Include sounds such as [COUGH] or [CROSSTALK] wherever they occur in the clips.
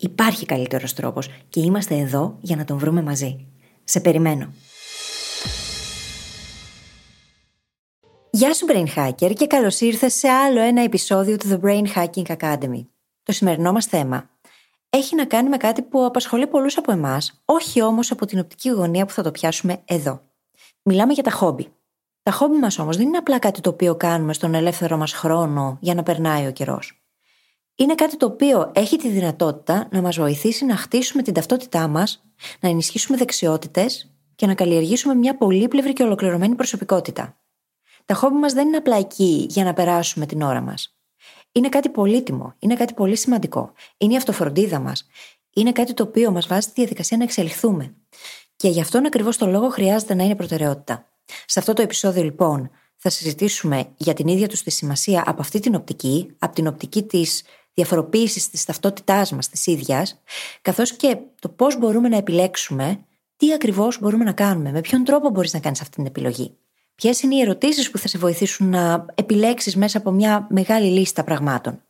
Υπάρχει καλύτερος τρόπος και είμαστε εδώ για να τον βρούμε μαζί. Σε περιμένω. Γεια σου Brain Hacker και καλώς ήρθες σε άλλο ένα επεισόδιο του The Brain Hacking Academy. Το σημερινό μας θέμα έχει να κάνει με κάτι που απασχολεί πολλούς από εμάς, όχι όμως από την οπτική γωνία που θα το πιάσουμε εδώ. Μιλάμε για τα χόμπι. Τα χόμπι μας όμως δεν είναι απλά κάτι το οποίο κάνουμε στον ελεύθερο μας χρόνο για να περνάει ο καιρός είναι κάτι το οποίο έχει τη δυνατότητα να μας βοηθήσει να χτίσουμε την ταυτότητά μας, να ενισχύσουμε δεξιότητες και να καλλιεργήσουμε μια πολύπλευρη και ολοκληρωμένη προσωπικότητα. Τα χόμπι μας δεν είναι απλά εκεί για να περάσουμε την ώρα μας. Είναι κάτι πολύτιμο, είναι κάτι πολύ σημαντικό. Είναι η αυτοφροντίδα μας. Είναι κάτι το οποίο μας βάζει στη διαδικασία να εξελιχθούμε. Και γι' αυτόν ακριβώς το λόγο χρειάζεται να είναι προτεραιότητα. Σε αυτό το επεισόδιο λοιπόν θα συζητήσουμε για την ίδια τους τη σημασία από αυτή την οπτική, από την οπτική της διαφοροποίησης της ταυτότητάς μας της ίδιας, καθώς και το πώς μπορούμε να επιλέξουμε τι ακριβώς μπορούμε να κάνουμε, με ποιον τρόπο μπορείς να κάνεις αυτή την επιλογή. Ποιες είναι οι ερωτήσεις που θα σε βοηθήσουν να επιλέξεις μέσα από μια μεγάλη λίστα πραγμάτων.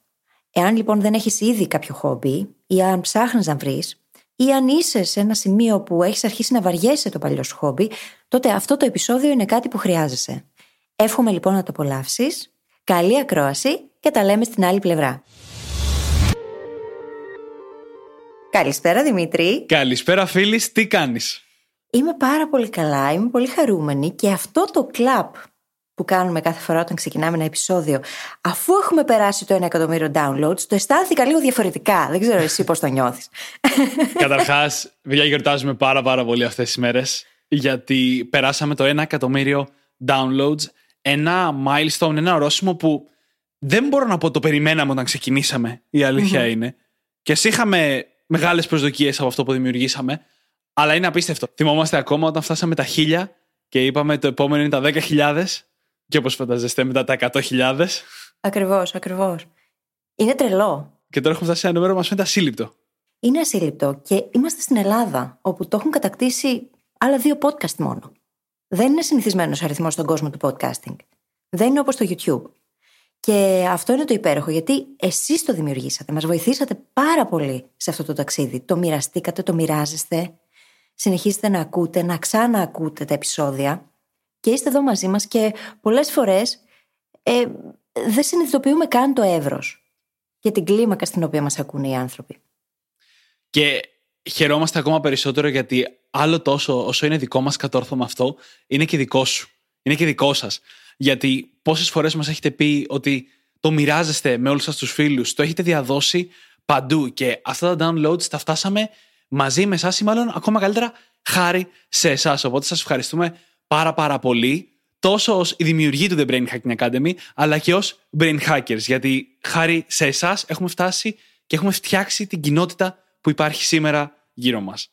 Εάν λοιπόν δεν έχεις ήδη κάποιο χόμπι, ή αν ψάχνεις να βρεις, ή αν είσαι σε ένα σημείο που έχεις αρχίσει να βαριέσαι το παλιό σου χόμπι, τότε αυτό το επεισόδιο είναι κάτι που χρειάζεσαι. Εύχομαι λοιπόν να το απολαύσεις. Καλή ακρόαση και τα λέμε στην άλλη πλευρά. Καλησπέρα Δημήτρη. Καλησπέρα φίλης, τι κάνεις; Είμαι πάρα πολύ καλά, είμαι πολύ χαρούμενη και αυτό το κλαπ που κάνουμε κάθε φορά όταν ξεκινάμε ένα επεισόδιο, αφού έχουμε περάσει το 1 εκατομμύριο downloads, το αισθάνθηκα λίγο διαφορετικά. Δεν ξέρω εσύ πώς το νιώθεις. [LAUGHS] Καταρχάς, παιδιά, γιορτάζουμε πάρα, πάρα πολύ αυτές τις μέρες, γιατί περάσαμε το 1 εκατομμύριο downloads. Ένα milestone, ένα ορόσημο που δεν μπορώ να πω το περιμέναμε όταν ξεκινήσαμε. Η αλήθεια είναι. Και εσύ είχαμε μεγάλες προσδοκίες από αυτό που δημιουργήσαμε. Αλλά είναι απίστευτο. Θυμόμαστε ακόμα όταν φτάσαμε τα χίλια και είπαμε το επόμενο είναι τα 10.000 και όπως φανταζεστε μετά τα 100.000. Ακριβώς, ακριβώς. Είναι τρελό. Και τώρα έχουμε φτάσει σε ένα νούμερο που μας φαίνεται ασύλληπτο. Είναι ασύλληπτο και είμαστε στην Ελλάδα, όπου το έχουν κατακτήσει άλλα δύο podcast μόνο. Δεν είναι συνηθισμένος αριθμός στον κόσμο του podcasting. Δεν είναι όπως το YouTube. Και αυτό είναι το υπέροχο, γιατί εσείς το δημιουργήσατε. Μας βοηθήσατε πάρα πολύ σε αυτό το ταξίδι. Το μοιραστήκατε, το μοιράζεστε. Συνεχίζετε να ακούτε, να ξαναακούτε τα επεισόδια. Και είστε εδώ μαζί μας και πολλές φορές ε, δεν συνειδητοποιούμε καν το εύρος και την κλίμακα στην οποία μας ακούνε οι άνθρωποι. Και χαιρόμαστε ακόμα περισσότερο γιατί άλλο τόσο όσο είναι δικό μας κατόρθωμα αυτό, είναι και δικό σου. Είναι και δικό σας. Γιατί πόσες φορές μας έχετε πει ότι το μοιράζεστε με όλους σας τους φίλους, το έχετε διαδώσει παντού και αυτά τα downloads τα φτάσαμε μαζί με εσάς ή μάλλον ακόμα καλύτερα χάρη σε εσάς. Οπότε σας ευχαριστούμε πάρα πάρα πολύ τόσο ως η δημιουργή του The Brain Hacking Academy, αλλά και ως Brain Hackers. Γιατί χάρη σε εσάς έχουμε φτάσει και έχουμε φτιάξει την κοινότητα που υπάρχει σήμερα γύρω μας.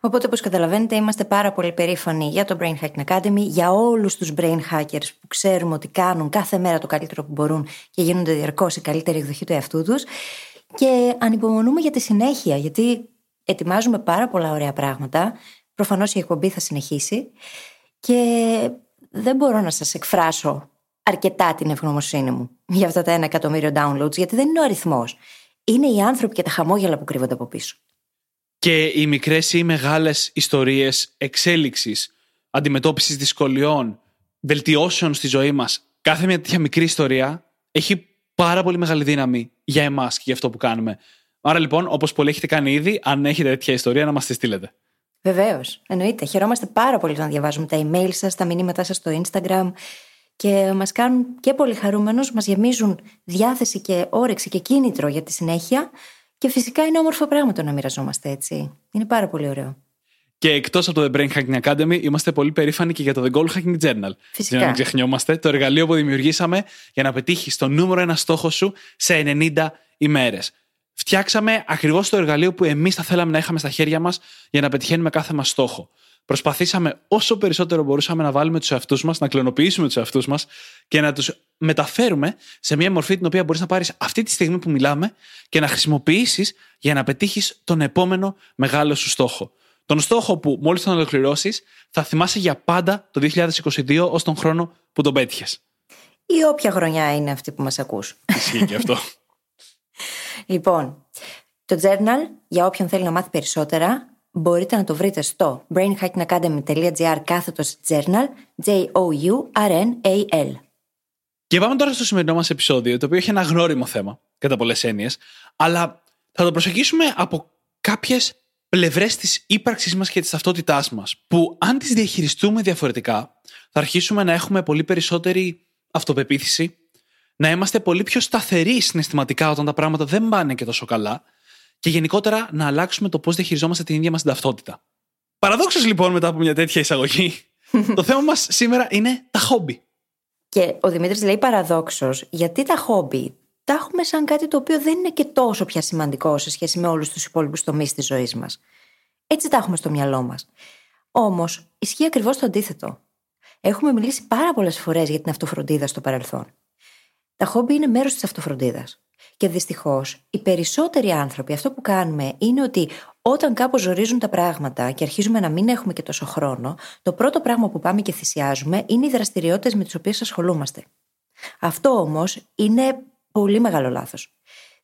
Οπότε, όπως καταλαβαίνετε, είμαστε πάρα πολύ περήφανοι για το Brain Hacking Academy, για όλους τους brain hackers που ξέρουμε ότι κάνουν κάθε μέρα το καλύτερο που μπορούν και γίνονται διαρκώς η καλύτερη εκδοχή του εαυτού τους. Και ανυπομονούμε για τη συνέχεια, γιατί ετοιμάζουμε πάρα πολλά ωραία πράγματα. Προφανώς η εκπομπή θα συνεχίσει. Και δεν μπορώ να σας εκφράσω αρκετά την ευγνωμοσύνη μου για αυτά τα ένα εκατομμύριο downloads, γιατί δεν είναι ο αριθμός. Είναι οι άνθρωποι και τα χαμόγελα που κρύβονται από πίσω. Και οι μικρές ή μεγάλες ιστορίες εξέλιξης, αντιμετώπισης δυσκολιών, βελτιώσεων στη ζωή μας, κάθε μια τέτοια μικρή ιστορία έχει πάρα πολύ μεγάλη δύναμη για εμάς και για αυτό που κάνουμε. Άρα λοιπόν, όπως πολλοί έχετε κάνει ήδη, αν έχετε τέτοια ιστορία, να μας τη στείλετε. Βεβαίως. Εννοείται. Χαιρόμαστε πάρα πολύ να διαβάζουμε τα email σας, τα μηνύματά σας στο Instagram και μας κάνουν και πολύ χαρούμενους, μας γεμίζουν διάθεση και όρεξη και κίνητρο για τη συνέχεια. Και φυσικά είναι όμορφο πράγμα το να μοιραζόμαστε έτσι. Είναι πάρα πολύ ωραίο. Και εκτός από το The Brain Hacking Academy, είμαστε πολύ περήφανοι και για το The Goal Hacking Journal. Φυσικά. Για να μην ξεχνιόμαστε, το εργαλείο που δημιουργήσαμε για να πετύχεις το νούμερο ένα στόχο σου σε 90 ημέρες. Φτιάξαμε ακριβώς το εργαλείο που εμείς θα θέλαμε να είχαμε στα χέρια μας για να πετυχαίνουμε κάθε μας στόχο. Προσπαθήσαμε όσο περισσότερο μπορούσαμε να βάλουμε τους εαυτούς μας, να κλωνοποιήσουμε τους εαυτούς μας και να τους μεταφέρουμε σε μια μορφή την οποία μπορείς να πάρεις αυτή τη στιγμή που μιλάμε και να χρησιμοποιήσεις για να πετύχεις τον επόμενο μεγάλο σου στόχο. Τον στόχο που μόλις τον ολοκληρώσεις θα θυμάσαι για πάντα το 2022 ως τον χρόνο που τον πέτυχες. Ή όποια χρονιά είναι αυτή που μας ακούς. Ισχύει και αυτό. [LAUGHS] Λοιπόν, το journal, για όποιον θέλει να μάθει περισσότερα, μπορείτε να το βρείτε στο brainhackingacademy.gr κάθετος journal, J-O-U-R-N-A-L. Και πάμε τώρα στο σημερινό μας επεισόδιο, το οποίο έχει ένα γνώριμο θέμα, κατά πολλές έννοιες, αλλά θα το προσεγγίσουμε από κάποιες πλευρές της ύπαρξής μας και της ταυτότητάς μας, που αν τις διαχειριστούμε διαφορετικά, θα αρχίσουμε να έχουμε πολύ περισσότερη αυτοπεποίθηση, να είμαστε πολύ πιο σταθεροί συναισθηματικά όταν τα πράγματα δεν πάνε και τόσο καλά και γενικότερα να αλλάξουμε το πώς διαχειριζόμαστε την ίδια μας την ταυτότητα. Παραδόξως λοιπόν, μετά από μια τέτοια εισαγωγή, [LAUGHS] το θέμα μας σήμερα είναι τα χόμπι. Και ο Δημήτρης λέει παραδόξως, γιατί τα χόμπι τα έχουμε σαν κάτι το οποίο δεν είναι και τόσο πια σημαντικό σε σχέση με όλους τους υπόλοιπους τομείς της ζωής μας. Έτσι τα έχουμε στο μυαλό μας. Όμως, ισχύει ακριβώς το αντίθετο. Έχουμε μιλήσει πάρα πολλές φορές για την αυτοφροντίδα στο παρελθόν. Τα χόμπι είναι μέρος της αυτοφροντίδας. Και δυστυχώς, οι περισσότεροι άνθρωποι αυτό που κάνουμε είναι ότι όταν κάπως ζορίζουν τα πράγματα και αρχίζουμε να μην έχουμε και τόσο χρόνο, το πρώτο πράγμα που πάμε και θυσιάζουμε είναι οι δραστηριότητες με τις οποίες ασχολούμαστε. Αυτό όμως είναι πολύ μεγάλο λάθος.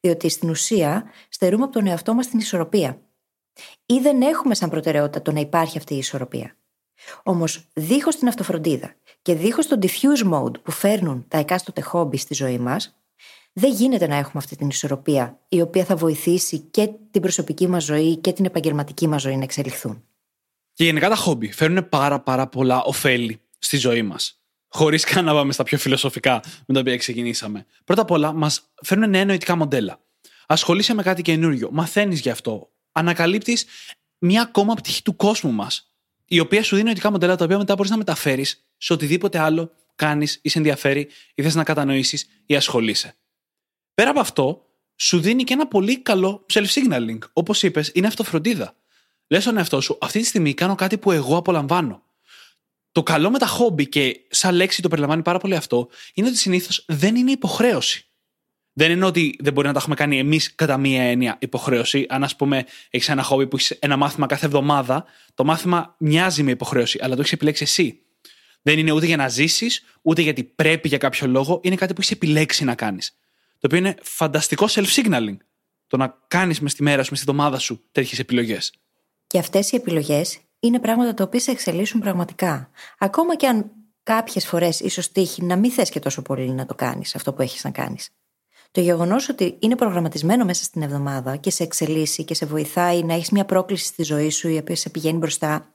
Διότι στην ουσία στερούμε από τον εαυτό μας την ισορροπία. Ή δεν έχουμε σαν προτεραιότητα το να υπάρχει αυτή η ισορροπία. Όμως, δίχως την αυτοφροντίδα και δίχως τον diffuse mode που φέρνουν τα εκάστοτε χόμπι στη ζωή μας, δεν γίνεται να έχουμε αυτή την ισορροπία, η οποία θα βοηθήσει και την προσωπική μας ζωή και την επαγγελματική μας ζωή να εξελιχθούν. Και γενικά τα χόμπι φέρνουν πάρα πάρα πολλά ωφέλη στη ζωή μας. Χωρίς καν να πάμε στα πιο φιλοσοφικά με τα οποία ξεκινήσαμε. Πρώτα απ' όλα, μας φέρνουν νέα νοητικά μοντέλα. Ασχολείσαι με κάτι καινούριο, μαθαίνεις γι' αυτό. Ανακαλύπτεις μια ακόμα πτυχή του κόσμου μας, η οποία σου δίνει νοητικά μοντέλα τα οποία μετά μπορείς να μεταφέρεις σε οτιδήποτε άλλο κάνεις ή σε ενδιαφέρει ή θες να κατανοήσεις ή ασχολείσαι. Πέρα από αυτό, σου δίνει και ένα πολύ καλό self-signaling. Όπως είπες, είναι αυτοφροντίδα. Λες στον εαυτό σου, αυτή τη στιγμή κάνω κάτι που εγώ απολαμβάνω. Το καλό με τα χόμπι και σαν λέξη το περιλαμβάνει πάρα πολύ αυτό, είναι ότι συνήθως δεν είναι υποχρέωση. Δεν είναι ότι δεν μπορεί να τα έχουμε κάνει εμείς κατά μία έννοια υποχρέωση. Αν, ας πούμε, έχεις ένα χόμπι που έχεις ένα μάθημα κάθε εβδομάδα, το μάθημα μοιάζει με υποχρέωση, αλλά το έχεις επιλέξει εσύ. Δεν είναι ούτε για να ζήσεις, ούτε γιατί πρέπει για κάποιο λόγο, είναι κάτι που έχεις επιλέξει να κάνεις. Το οποίο είναι φανταστικό self-signaling. Το να κάνεις μες στη μέρα σου, μες στη εβδομάδα σου τέτοιες επιλογές. Και αυτές οι επιλογές είναι πράγματα τα οποία σε εξελίσσουν πραγματικά. Ακόμα και αν κάποιες φορές ίσως τύχει να μην θες και τόσο πολύ να το κάνεις αυτό που έχεις να κάνεις. Το γεγονός ότι είναι προγραμματισμένο μέσα στην εβδομάδα και σε εξελίσσει και σε βοηθάει να έχεις μια πρόκληση στη ζωή σου η οποία σε πηγαίνει μπροστά,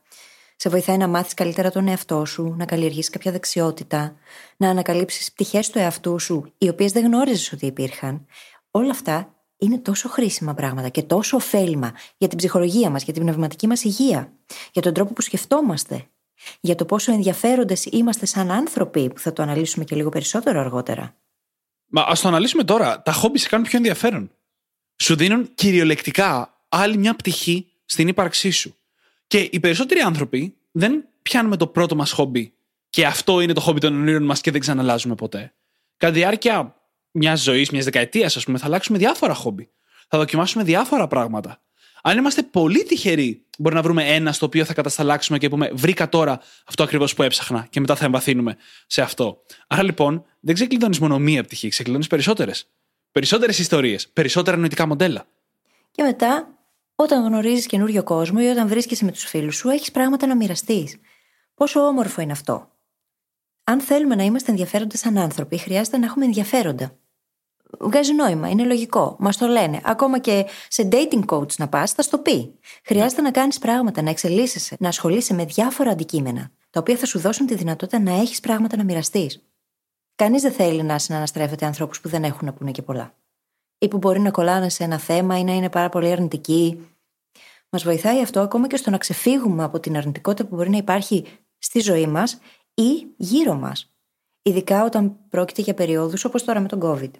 σε βοηθάει να μάθεις καλύτερα τον εαυτό σου, να καλλιεργήσει κάποια δεξιότητα, να ανακαλύψεις πτυχές του εαυτού σου, οι οποίες δεν γνώριζες ότι υπήρχαν. Όλα αυτά είναι τόσο χρήσιμα πράγματα και τόσο ωφέλιμα για την ψυχολογία μας, για την πνευματική μας υγεία, για τον τρόπο που σκεφτόμαστε, για το πόσο ενδιαφέροντες είμαστε σαν άνθρωποι, που θα το αναλύσουμε και λίγο περισσότερο αργότερα. Μα ας το αναλύσουμε τώρα. Τα χόμπι σε κάνουν πιο ενδιαφέρον. Σου δίνουν κυριολεκτικά άλλη μια πτυχή στην ύπαρξή σου. Και οι περισσότεροι άνθρωποι δεν πιάνουμε το πρώτο μας χόμπι και αυτό είναι το χόμπι των ονείρων μας και δεν ξαναλάζουμε ποτέ. Κατά τη διάρκεια μιας ζωής, μιας δεκαετίας, ας πούμε, θα αλλάξουμε διάφορα χόμπι. Θα δοκιμάσουμε διάφορα πράγματα. Αν είμαστε πολύ τυχεροί, μπορεί να βρούμε ένα στο οποίο θα κατασταλάξουμε και πούμε Βρήκα τώρα αυτό ακριβώς που έψαχνα και μετά θα εμβαθύνουμε σε αυτό. Άρα λοιπόν, δεν ξεκλειδώνεις μόνο μία πτυχή, ξεκλειδώνεις περισσότερες. Περισσότερες ιστορίες, περισσότερα νοητικά μοντέλα. Και μετά, όταν γνωρίζεις καινούριο κόσμο ή όταν βρίσκεσαι με τους φίλους σου, έχεις πράγματα να μοιραστείς. Πόσο όμορφο είναι αυτό. Αν θέλουμε να είμαστε ενδιαφέροντες σαν άνθρωποι, χρειάζεται να έχουμε ενδιαφέροντα. Βγάζει νόημα, είναι λογικό. Μας το λένε. Ακόμα και σε dating coach να πας, θα στο πει. Χρειάζεται να κάνεις πράγματα, να εξελίσσεσαι, να ασχολείσαι με διάφορα αντικείμενα, τα οποία θα σου δώσουν τη δυνατότητα να έχεις πράγματα να μοιραστείς. Κανείς δεν θέλει να συναναστρέφεται ανθρώπους που δεν έχουν να πούνε και πολλά. Ή που μπορεί να κολλάνε σε ένα θέμα ή να είναι πάρα πολύ αρνητικοί. Μας βοηθάει αυτό ακόμα και στο να ξεφύγουμε από την αρνητικότητα που μπορεί να υπάρχει στη ζωή μας ή γύρω μας. Ειδικά όταν πρόκειται για περιόδους όπως τώρα με τον COVID.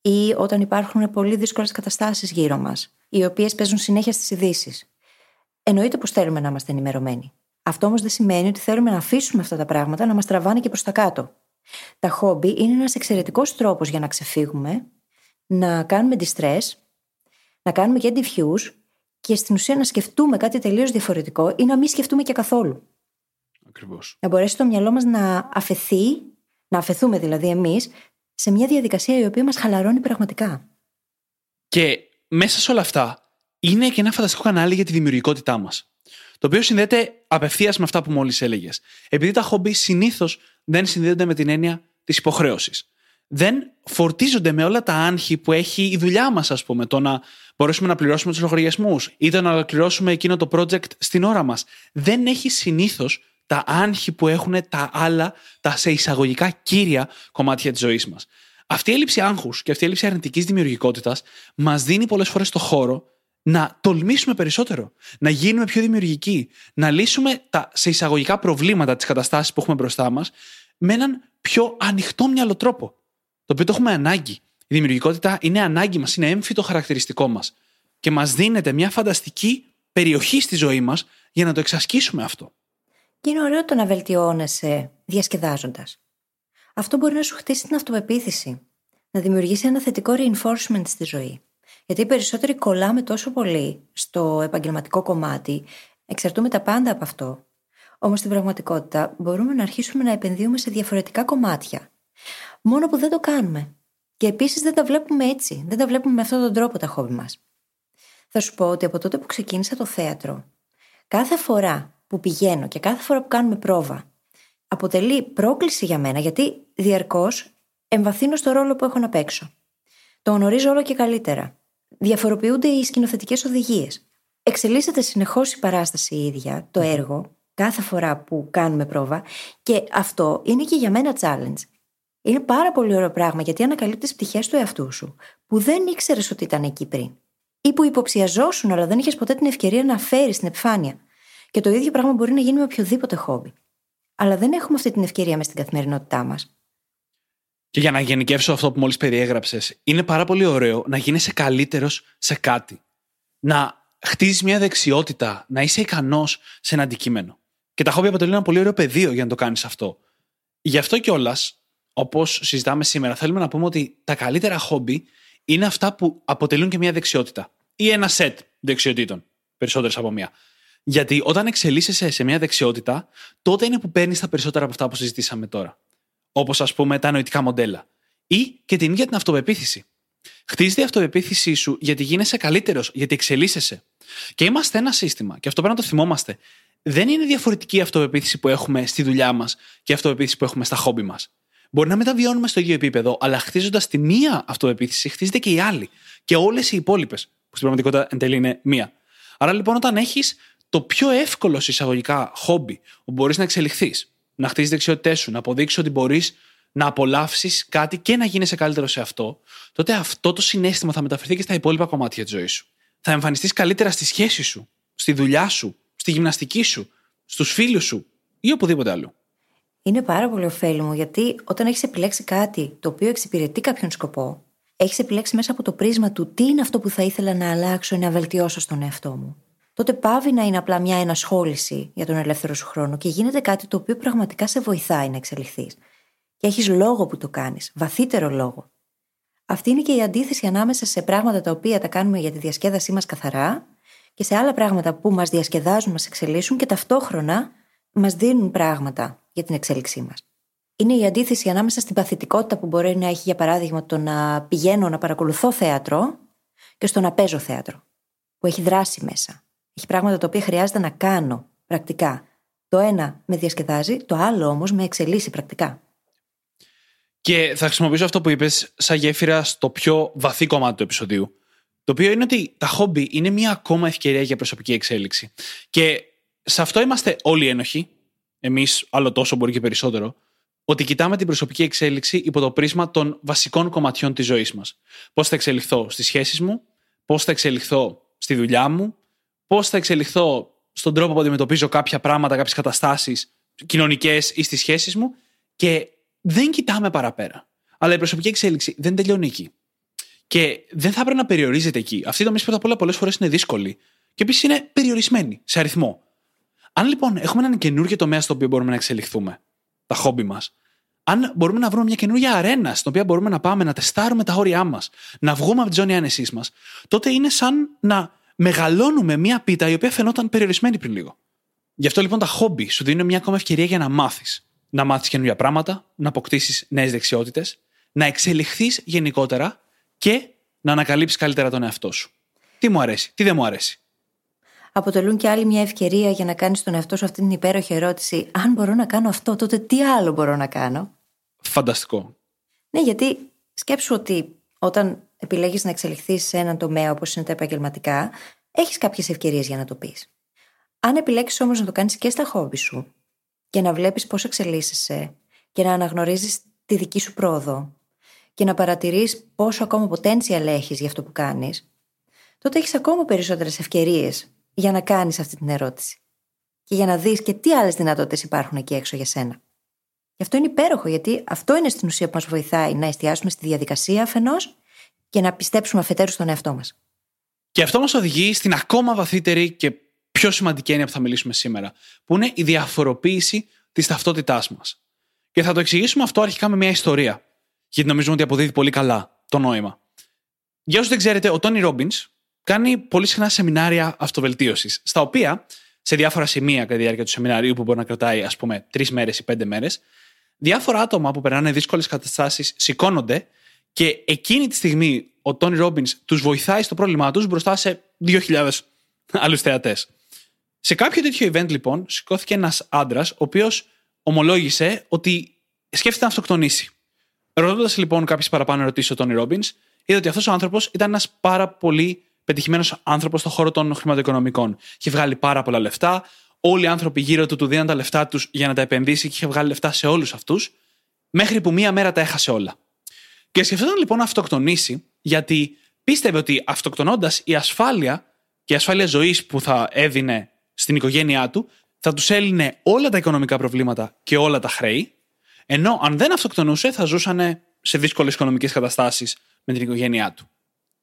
Ή όταν υπάρχουν πολύ δύσκολες καταστάσεις γύρω μας, οι οποίες παίζουν συνέχεια στις ειδήσεις. Εννοείται πως θέλουμε να είμαστε ενημερωμένοι. Αυτό όμως δεν σημαίνει ότι θέλουμε να αφήσουμε αυτά τα πράγματα να μας τραβάνε και προς τα κάτω. Τα χόμπι είναι ένας εξαιρετικός τρόπος για να ξεφύγουμε, να κάνουμε distress, να κάνουμε και diffuse και στην ουσία να σκεφτούμε κάτι τελείως διαφορετικό ή να μην σκεφτούμε και καθόλου. Ακριβώς. Να μπορέσει το μυαλό μας να αφαιθεί, να αφαιθούμε δηλαδή εμείς, σε μια διαδικασία η οποία μας χαλαρώνει πραγματικά. Και μέσα σε όλα αυτά είναι και ένα φανταστικό κανάλι για τη δημιουργικότητά μας. Το οποίο συνδέεται απευθείας με αυτά που μόλις έλεγες. Επειδή τα χόμπι συνήθως δεν συνδέονται με την έννοια της υποχρέωσης. Δεν φορτίζονται με όλα τα άγχη που έχει η δουλειά μας, ας πούμε. Το να μπορέσουμε να πληρώσουμε τους λογαριασμούς ή το να ολοκληρώσουμε εκείνο το project στην ώρα μας. Δεν έχει συνήθως τα άγχη που έχουν τα άλλα, τα σε εισαγωγικά κύρια κομμάτια της ζωής μας. Αυτή η έλλειψη άγχους και αυτή η έλλειψη αρνητικής δημιουργικότητας μας δίνει πολλές φορές το χώρο να τολμήσουμε περισσότερο, να γίνουμε πιο δημιουργικοί, να λύσουμε τα σε εισαγωγικά προβλήματα τη καταστάση που έχουμε μπροστά μας με έναν πιο ανοιχτό μυαλό τρόπο. Το οποίο το έχουμε ανάγκη. Η δημιουργικότητα είναι ανάγκη μας, είναι έμφυτο χαρακτηριστικό μας. Και μας δίνεται μια φανταστική περιοχή στη ζωή μας για να το εξασκήσουμε αυτό. Και είναι ωραίο το να βελτιώνεσαι διασκεδάζοντας. Αυτό μπορεί να σου χτίσει την αυτοπεποίθηση, να δημιουργήσει ένα θετικό reinforcement στη ζωή. Γιατί οι περισσότεροι κολλάμε τόσο πολύ στο επαγγελματικό κομμάτι, εξαρτούμε τα πάντα από αυτό. Όμως στην πραγματικότητα μπορούμε να αρχίσουμε να επενδύουμε σε διαφορετικά κομμάτια. Μόνο που δεν το κάνουμε. Και επίσης δεν τα βλέπουμε έτσι. Δεν τα βλέπουμε με αυτόν τον τρόπο τα χόμπι μας. Θα σου πω ότι από τότε που ξεκίνησα το θέατρο, κάθε φορά που πηγαίνω και κάθε φορά που κάνουμε πρόβα, αποτελεί πρόκληση για μένα γιατί διαρκώς εμβαθύνω στο ρόλο που έχω να παίξω. Το γνωρίζω όλο και καλύτερα. Διαφοροποιούνται οι σκηνοθετικές οδηγίες. Εξελίσσεται συνεχώς η παράσταση η ίδια, το έργο, κάθε φορά που κάνουμε πρόβα και αυτό είναι και για μένα challenge. Είναι πάρα πολύ ωραίο πράγμα γιατί ανακαλύπτεις πτυχές του εαυτού σου που δεν ήξερες ότι ήταν εκεί πριν. ή που υποψιαζόσουν αλλά δεν είχες ποτέ την ευκαιρία να φέρεις στην επιφάνεια. Και το ίδιο πράγμα μπορεί να γίνει με οποιοδήποτε χόμπι. Αλλά δεν έχουμε αυτή την ευκαιρία μες στην καθημερινότητά μας. Και για να γενικεύσω αυτό που μόλις περιέγραψες, είναι πάρα πολύ ωραίο να γίνεσαι καλύτερος σε κάτι. Να χτίζεις μια δεξιότητα, να είσαι ικανός σε ένα αντικείμενο. Και τα χόμπι αποτελούν ένα πολύ ωραίο πεδίο για να το κάνεις αυτό. Γι' αυτό κιόλας, όπως συζητάμε σήμερα, θέλουμε να πούμε ότι τα καλύτερα χόμπι είναι αυτά που αποτελούν και μια δεξιότητα. Ή ένα σετ δεξιοτήτων. Περισσότερες από μία. Γιατί όταν εξελίσσεσαι σε μια δεξιότητα, τότε είναι που παίρνεις τα περισσότερα από αυτά που συζητήσαμε τώρα. Όπως ας πούμε τα νοητικά μοντέλα. Ή και την ίδια την αυτοπεποίθηση. Χτίζει η αυτοπεποίθησή σου γιατί γίνεσαι καλύτερος, γιατί εξελίσσεσαι. Και είμαστε ένα σύστημα, και αυτό πρέπει να το θυμόμαστε. Δεν είναι διαφορετική η αυτοπεποίθηση που έχουμε στη δουλειά μας και η αυτοπεποίθηση που έχουμε στα χόμπι μας. Μπορεί να μην τα βιώνουμε στο ίδιο επίπεδο, αλλά χτίζοντας τη μία αυτοπεποίθηση, χτίζεται και η άλλη. Και όλες οι υπόλοιπες, που στην πραγματικότητα εν τέλει είναι μία. Άρα λοιπόν, όταν έχεις το πιο εύκολο εισαγωγικά χόμπι, όπου μπορείς να εξελιχθείς, να χτίσει δεξιότητές σου, να αποδείξεις ότι μπορείς να απολαύσεις κάτι και να γίνεσαι καλύτερος σε αυτό, τότε αυτό το συνέστημα θα μεταφερθεί και στα υπόλοιπα κομμάτια της ζωής σου. Θα εμφανιστείς καλύτερα στη σχέση σου, στη δουλειά σου, στη γυμναστική σου, στους φίλους σου ή οπουδήποτε άλλο. Είναι πάρα πολύ ωφέλιμο γιατί όταν έχεις επιλέξει κάτι το οποίο εξυπηρετεί κάποιον σκοπό, έχεις επιλέξει μέσα από το πρίσμα του τι είναι αυτό που θα ήθελα να αλλάξω ή να βελτιώσω στον εαυτό μου. τότε πάβει να είναι απλά μια ενασχόληση για τον ελεύθερο σου χρόνο και γίνεται κάτι το οποίο πραγματικά σε βοηθάει να εξελιχθείς. Και έχεις λόγο που το κάνεις, βαθύτερο λόγο. Αυτή είναι και η αντίθεση ανάμεσα σε πράγματα τα οποία τα κάνουμε για τη διασκέδασή μας καθαρά και σε άλλα πράγματα που μας διασκεδάζουν, μας εξελίσσουν και ταυτόχρονα μας δίνουν πράγματα για την εξέλιξή μας. Είναι η αντίθεση ανάμεσα στην παθητικότητα που μπορεί να έχει, για παράδειγμα, το να πηγαίνω να παρακολουθώ θέατρο και στο να παίζω θέατρο, που έχει δράση μέσα. Έχει πράγματα τα οποία χρειάζεται να κάνω πρακτικά. Το ένα με διασκεδάζει, το άλλο όμως με εξελίσσει πρακτικά. Και θα χρησιμοποιήσω αυτό που είπες σαν γέφυρα στο πιο βαθύ κομμάτι του επεισοδίου. Το οποίο είναι ότι τα χόμπι είναι μια ακόμα ευκαιρία για προσωπική εξέλιξη. Και σε αυτό είμαστε όλοι ένοχοι, εμείς άλλο τόσο μπορεί και περισσότερο, ότι κοιτάμε την προσωπική εξέλιξη υπό το πρίσμα των βασικών κομματιών της ζωής μας. Πώς θα εξελιχθώ στις σχέσεις μου, πώς θα εξελιχθώ στη δουλειά μου, πώς θα εξελιχθώ στον τρόπο που αντιμετωπίζω κάποια πράγματα, κάποιες καταστάσεις κοινωνικές ή στις σχέσεις μου και δεν κοιτάμε παραπέρα. Αλλά η προσωπική εξέλιξη δεν τελειώνει εκεί. Και δεν θα έπρεπε να περιορίζεται εκεί. Αυτή η δομή πρώτα απ' όλα πολλές φορές είναι δύσκολη. Και επίσης είναι περιορισμένη σε αριθμό. Αν λοιπόν έχουμε έναν καινούργιο τομέα στο οποίο μπορούμε να εξελιχθούμε, τα χόμπι μας, αν μπορούμε να βρούμε μια καινούργια αρένα στην οποία μπορούμε να πάμε να τεστάρουμε τα όρια μας, να βγούμε από τη ζώνη άνεσής μας, τότε είναι σαν να μεγαλώνουμε μια πίτα η οποία φαινόταν περιορισμένη πριν λίγο. Γι' αυτό λοιπόν τα χόμπι σου δίνουν μια ακόμα ευκαιρία για να μάθεις. Να μάθεις καινούργια πράγματα, να αποκτήσεις νέες δεξιότητες, να εξελιχθείς γενικότερα και να ανακαλύψεις καλύτερα τον εαυτό σου. Τι μου αρέσει, τι δεν μου αρέσει. Αποτελούν και άλλη μια ευκαιρία για να κάνεις τον εαυτό σου αυτή την υπέροχη ερώτηση. Αν μπορώ να κάνω αυτό, τότε τι άλλο μπορώ να κάνω; Φανταστικό. Ναι, γιατί σκέψου ότι όταν επιλέγεις να εξελιχθείς σε έναν τομέα όπως είναι τα επαγγελματικά, έχεις κάποιες ευκαιρίες για να το πεις. Αν επιλέξεις όμως να το κάνεις και στα χόμπι σου και να βλέπεις πώς εξελίσσεσαι και να αναγνωρίζεις τη δική σου πρόοδο και να παρατηρείς πόσο ακόμα potential έχεις για αυτό που κάνεις, τότε έχεις ακόμα περισσότερες ευκαιρίες για να κάνεις αυτή την ερώτηση. Και για να δεις και τι άλλες δυνατότητες υπάρχουν εκεί έξω για σένα. Γι' αυτό είναι υπέροχο, γιατί αυτό είναι στην ουσία που μας βοηθάει να εστιάσουμε στη διαδικασία αφενός και να πιστέψουμε αφετέρου στον εαυτό μας. Και αυτό μας οδηγεί στην ακόμα βαθύτερη και πιο σημαντική έννοια που θα μιλήσουμε σήμερα, που είναι η διαφοροποίηση της ταυτότητάς μας. Και θα το εξηγήσουμε αυτό αρχικά με μια ιστορία, γιατί νομίζουμε ότι αποδίδει πολύ καλά το νόημα. Για όσους δεν ξέρετε, ο Τόνι Ρόμπινς κάνει πολύ συχνά σεμινάρια αυτοβελτίωσης, στα οποία σε διάφορα σημεία κατά τη διάρκεια του σεμιναρίου που μπορεί να κρατάει, ας πούμε, τρεις μέρες ή πέντε μέρες, διάφορα άτομα που περνάνε δύσκολες καταστάσεις σηκώνονται και εκείνη τη στιγμή ο Τόνι Ρόμπιν τους βοηθάει στο πρόβλημά τους μπροστά σε 2.000 άλλους θεατές. Σε κάποιο τέτοιο event, λοιπόν, σηκώθηκε ένας άντρας, ο οποίος ομολόγησε ότι σκέφτεται να αυτοκτονήσει. Ρωτώντας λοιπόν κάποιες παραπάνω ερωτήσεις ο Τόνι Ρόμπιν, είδε ότι αυτός ο άνθρωπος ήταν ένας πάρα πολύ πετυχημένος άνθρωπος στον χώρο των χρηματοοικονομικών. Είχε βγάλει πάρα πολλά λεφτά. Όλοι οι άνθρωποι γύρω του του δίναν τα λεφτά τους για να τα επενδύσει και είχε βγάλει λεφτά σε όλους αυτούς. Μέχρι που μία μέρα τα έχασε όλα. Και σκεφτόταν λοιπόν να αυτοκτονήσει, γιατί πίστευε ότι αυτοκτονώντας η ασφάλεια και η ασφάλεια ζωής που θα έδινε στην οικογένειά του θα τους έλυνε όλα τα οικονομικά προβλήματα και όλα τα χρέη, ενώ αν δεν αυτοκτονούσε θα ζούσαν σε δύσκολες οικονομικές καταστάσεις με την οικογένειά του.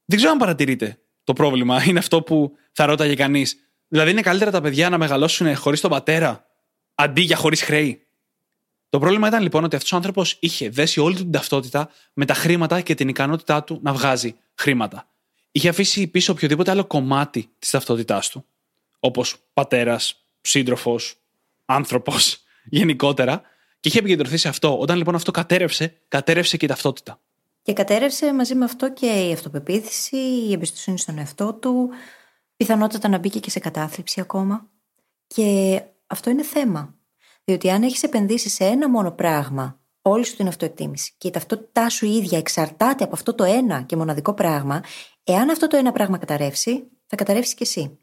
Δεν ξέρω αν παρατηρείτε το πρόβλημα. Είναι αυτό που θα ρώταγε κανείς. Δηλαδή, είναι καλύτερα τα παιδιά να μεγαλώσουν χωρίς τον πατέρα αντί για χωρίς χρέη. Το πρόβλημα ήταν λοιπόν ότι αυτός ο άνθρωπος είχε δέσει όλη του την ταυτότητα με τα χρήματα και την ικανότητά του να βγάζει χρήματα. Είχε αφήσει πίσω οποιοδήποτε άλλο κομμάτι της ταυτότητάς του. Όπως πατέρας, σύντροφος, άνθρωπος [LAUGHS] γενικότερα. Και είχε επικεντρωθεί σε αυτό. Όταν λοιπόν αυτό κατέρευσε, κατέρευσε και η ταυτότητα. Και κατέρευσε μαζί με αυτό και η αυτοπεποίθηση, η εμπιστοσύνη στον εαυτό του, πιθανότητα να μπήκε και σε κατάθλιψη ακόμα. Και αυτό είναι θέμα. Διότι αν έχεις επενδύσει σε ένα μόνο πράγμα όλη σου την αυτοεκτίμηση και η ταυτότητά σου ίδια εξαρτάται από αυτό το ένα και μοναδικό πράγμα, εάν αυτό το ένα πράγμα καταρρεύσει, θα καταρρεύσεις κι εσύ.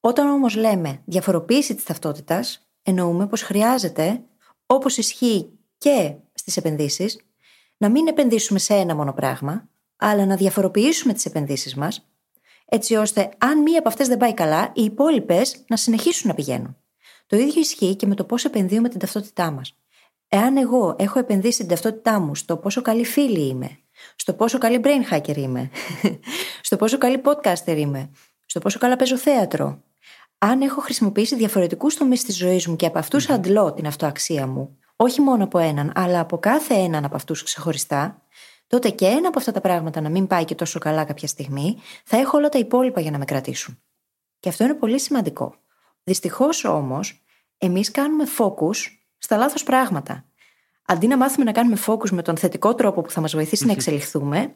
Όταν όμως λέμε διαφοροποίηση της ταυτότητας, εννοούμε πως χρειάζεται, όπως ισχύει και στις επενδύσεις, να μην επενδύσουμε σε ένα μόνο πράγμα, αλλά να διαφοροποιήσουμε τις επενδύσεις μας, έτσι ώστε αν μία από αυτές δεν πάει καλά, οι υπόλοιπες να συνεχίσουν να πηγαίνουν. Το ίδιο ισχύει και με το πώς επενδύουμε την ταυτότητά μας. Εάν εγώ έχω επενδύσει την ταυτότητά μου στο πόσο καλή φίλη είμαι, στο πόσο καλή brain hacker είμαι, [LAUGHS] στο πόσο καλή podcaster είμαι, στο πόσο καλά παίζω θέατρο, αν έχω χρησιμοποιήσει διαφορετικούς τομείς της ζωής μου και από αυτούς αντλώ την αυτοαξία μου, όχι μόνο από έναν, αλλά από κάθε έναν από αυτούς ξεχωριστά, τότε και ένα από αυτά τα πράγματα να μην πάει και τόσο καλά κάποια στιγμή, θα έχω όλα τα υπόλοιπα για να με κρατήσουν. Και αυτό είναι πολύ σημαντικό. Δυστυχώς όμως, εμείς κάνουμε focus στα λάθος πράγματα. Αντί να μάθουμε να κάνουμε focus με τον θετικό τρόπο που θα μας βοηθήσει να εξελιχθούμε,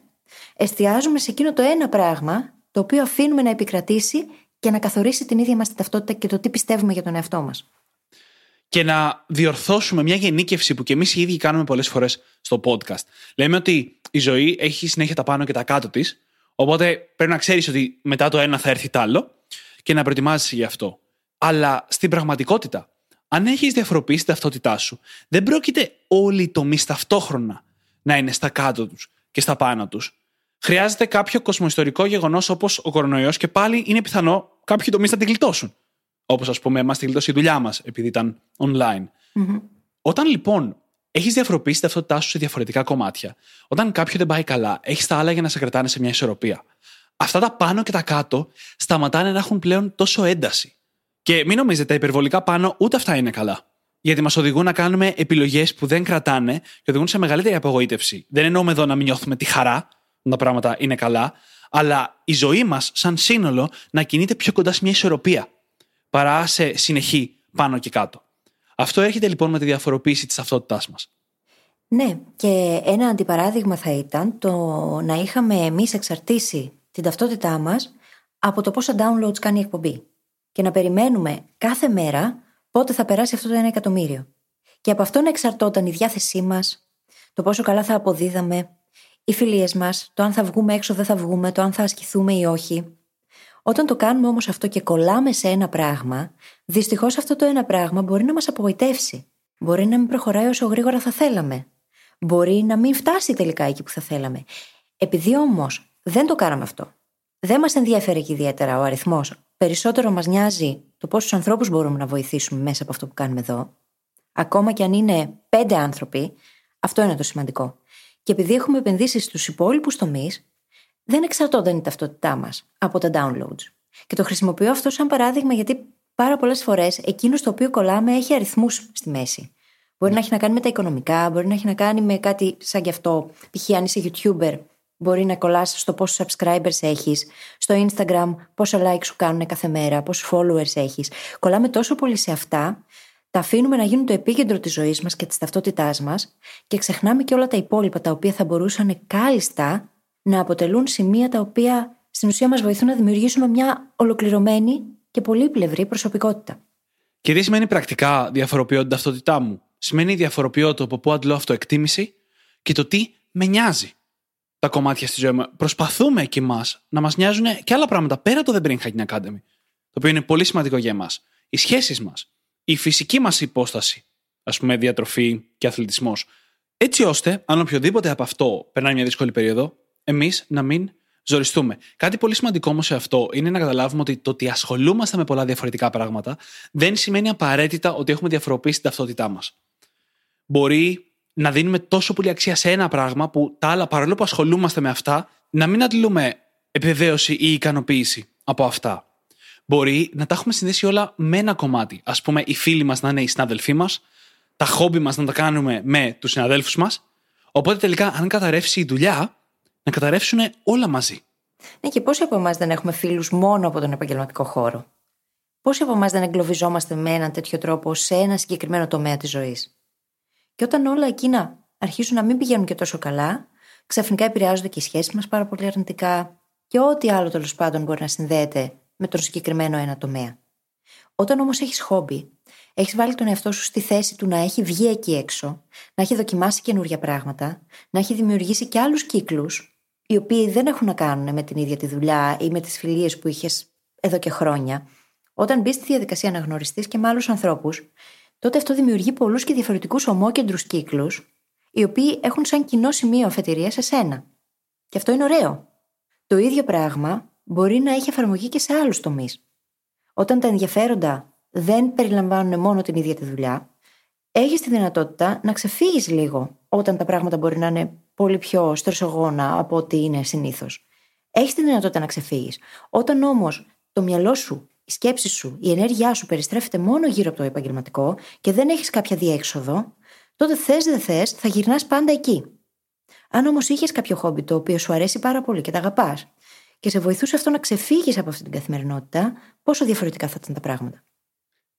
εστιάζουμε σε εκείνο το ένα πράγμα το οποίο αφήνουμε να επικρατήσει και να καθορίσει την ίδια μας την ταυτότητα και το τι πιστεύουμε για τον εαυτό μας. Και να διορθώσουμε μια γενίκευση που και εμείς οι ίδιοι κάνουμε πολλές φορές στο podcast. Λέμε ότι η ζωή έχει συνέχεια τα πάνω και τα κάτω της, οπότε πρέπει να ξέρεις ότι μετά το ένα θα έρθει το άλλο και να προετοιμάζεσαι γι' αυτό. Αλλά στην πραγματικότητα, αν έχεις διαφοροποιήσει την ταυτότητά σου, δεν πρόκειται όλοι οι τομείς ταυτόχρονα να είναι στα κάτω τους και στα πάνω τους. Χρειάζεται κάποιο κοσμοϊστορικό γεγονός όπως ο κορονοϊός και πάλι είναι πιθανό κάποιοι τομείς να την γλιτώσουν. Όπως ας πούμε, μας τη γλιτώσει η δουλειά μας επειδή ήταν online. Mm-hmm. Όταν λοιπόν έχεις διαφοροποιήσει την ταυτότητά σου σε διαφορετικά κομμάτια, όταν κάποιο δεν πάει καλά, έχεις τα άλλα για να σε κρατάνε σε μια ισορροπία. Αυτά τα πάνω και τα κάτω σταματάνε να έχουν πλέον τόσο ένταση. Και μην νομίζετε, υπερβολικά πάνω ούτε αυτά είναι καλά. Γιατί μας οδηγούν να κάνουμε επιλογές που δεν κρατάνε και οδηγούν σε μεγαλύτερη απογοήτευση. Δεν εννοούμε εδώ να μην νιώθουμε τη χαρά, τα πράγματα είναι καλά, αλλά η ζωή μας, σαν σύνολο, να κινείται πιο κοντά σε μια ισορροπία παρά σε συνεχή πάνω και κάτω. Αυτό έρχεται λοιπόν με τη διαφοροποίηση της ταυτότητάς μας. Ναι, και ένα αντιπαράδειγμα θα ήταν το να είχαμε εμείς εξαρτήσει την ταυτότητά μας από το πόσα downloads κάνει η εκπομπή. Και να περιμένουμε κάθε μέρα πότε θα περάσει αυτό το ένα εκατομμύριο. Και από αυτό να εξαρτώταν η διάθεσή μας, το πόσο καλά θα αποδίδαμε, οι φιλίες μας, το αν θα βγούμε έξω δεν θα βγούμε, το αν θα ασκηθούμε ή όχι. Όταν το κάνουμε όμως αυτό και κολλάμε σε ένα πράγμα, δυστυχώς αυτό το ένα πράγμα μπορεί να μας απογοητεύσει. Μπορεί να μην προχωράει όσο γρήγορα θα θέλαμε. Μπορεί να μην φτάσει τελικά εκεί που θα θέλαμε. Επειδή όμως δεν το κάναμε αυτό, δεν μας ενδιαφέρει και ιδιαίτερα ο αριθμός. Περισσότερο μας νοιάζει το πόσους ανθρώπους μπορούμε να βοηθήσουμε μέσα από αυτό που κάνουμε εδώ. Ακόμα και αν είναι πέντε άνθρωποι, αυτό είναι το σημαντικό. Και επειδή έχουμε επενδύσει στους υπόλοιπους τομείς, δεν εξαρτώνταν η ταυτότητά μας από τα downloads. Και το χρησιμοποιώ αυτό σαν παράδειγμα γιατί πάρα πολλές φορές εκείνος στο οποίο κολλάμε έχει αριθμούς στη μέση. Μπορεί να έχει να κάνει με τα οικονομικά, μπορεί να έχει να κάνει με κάτι σαν γι' αυτό. Π.χ. αν είσαι YouTuber, μπορεί να κολλάς στο πόσους subscribers έχεις, στο Instagram πόσα likes σου κάνουν κάθε μέρα, πόσους followers έχεις. Κολλάμε τόσο πολύ σε αυτά τα αφήνουμε να γίνουν το επίκεντρο της ζωής μας και της ταυτότητάς μας και ξεχνάμε και όλα τα υπόλοιπα τα οποία θα μπορούσαν κάλλιστα να αποτελούν σημεία τα οποία στην ουσία μας βοηθούν να δημιουργήσουμε μια ολοκληρωμένη και πολύπλευρη προσωπικότητα. Και τι σημαίνει πρακτικά διαφοροποιώ την ταυτότητά μου. Σημαίνει διαφοροποιώ το από πού αντλώ αυτοεκτίμηση και το τι με νοιάζει. Τα κομμάτια στη ζωή μου. Προσπαθούμε και εμάς να μας νοιάζουν και άλλα πράγματα πέρα από το The Brain Hacking Academy. Το οποίο είναι πολύ σημαντικό για εμάς. Οι σχέσεις μας, η φυσική μας υπόσταση, ας πούμε διατροφή και αθλητισμός, έτσι ώστε, αν οποιοδήποτε από αυτό περνάει μια δύσκολη περίοδο, εμείς να μην ζοριστούμε. Κάτι πολύ σημαντικό όμως σε αυτό είναι να καταλάβουμε ότι το ότι ασχολούμαστε με πολλά διαφορετικά πράγματα δεν σημαίνει απαραίτητα ότι έχουμε διαφοροποιήσει την ταυτότητά μας. Μπορεί να δίνουμε τόσο πολύ αξία σε ένα πράγμα που τα άλλα, παρόλο που ασχολούμαστε με αυτά, να μην αντλούμε επιβεβαίωση ή ικανοποίηση από αυτά μπορεί να τα έχουμε συνδέσει όλα με ένα κομμάτι. Α πούμε, οι φίλοι μας να είναι οι συνάδελφοί μας, τα χόμπι μας να τα κάνουμε με τους συναδέλφους μας. Οπότε τελικά, αν καταρρεύσει η δουλειά, να καταρρεύσουν όλα μαζί. Ναι, και πόσοι από εμάς δεν έχουμε φίλους μόνο από τον επαγγελματικό χώρο; Πόσοι από εμάς δεν εγκλωβιζόμαστε με έναν τέτοιο τρόπο σε ένα συγκεκριμένο τομέα της ζωής; Και όταν όλα εκείνα αρχίζουν να μην πηγαίνουν και τόσο καλά, ξαφνικά επηρεάζονται και οι σχέσεις μας πάρα πολύ αρνητικά και ό,τι άλλο τέλος πάντων μπορεί να συνδέεται με τον συγκεκριμένο ένα τομέα. Όταν όμως έχεις χόμπι, έχεις βάλει τον εαυτό σου στη θέση του να έχει βγει εκεί έξω, να έχει δοκιμάσει καινούργια πράγματα, να έχει δημιουργήσει και άλλους κύκλους, οι οποίοι δεν έχουν να κάνουν με την ίδια τη δουλειά ή με τις φιλίες που είχες εδώ και χρόνια. Όταν μπεις στη διαδικασία να γνωριστεί και με άλλους ανθρώπους, τότε αυτό δημιουργεί πολλούς και διαφορετικούς ομόκεντρους κύκλους, οι οποίοι έχουν σαν κοινό σημείο αφετηρία σε σένα. Και αυτό είναι ωραίο. Το ίδιο πράγμα μπορεί να έχει εφαρμογή και σε άλλους τομείς. Όταν τα ενδιαφέροντα δεν περιλαμβάνουν μόνο την ίδια τη δουλειά, έχεις τη δυνατότητα να ξεφύγεις λίγο όταν τα πράγματα μπορεί να είναι πολύ πιο στρεσογόνα από ό,τι είναι συνήθως. Έχεις τη δυνατότητα να ξεφύγεις. Όταν όμως το μυαλό σου η σκέψη σου, η ενέργειά σου περιστρέφεται μόνο γύρω από το επαγγελματικό και δεν έχεις κάποια διέξοδο, τότε θες δεν θες, θα γυρνάς πάντα εκεί. Αν όμως είχες κάποιο χόμπι το οποίο σου αρέσει πάρα πολύ και τα αγαπάς και σε βοηθούσε αυτό να ξεφύγεις από αυτή την καθημερινότητα, πόσο διαφορετικά θα ήταν τα πράγματα;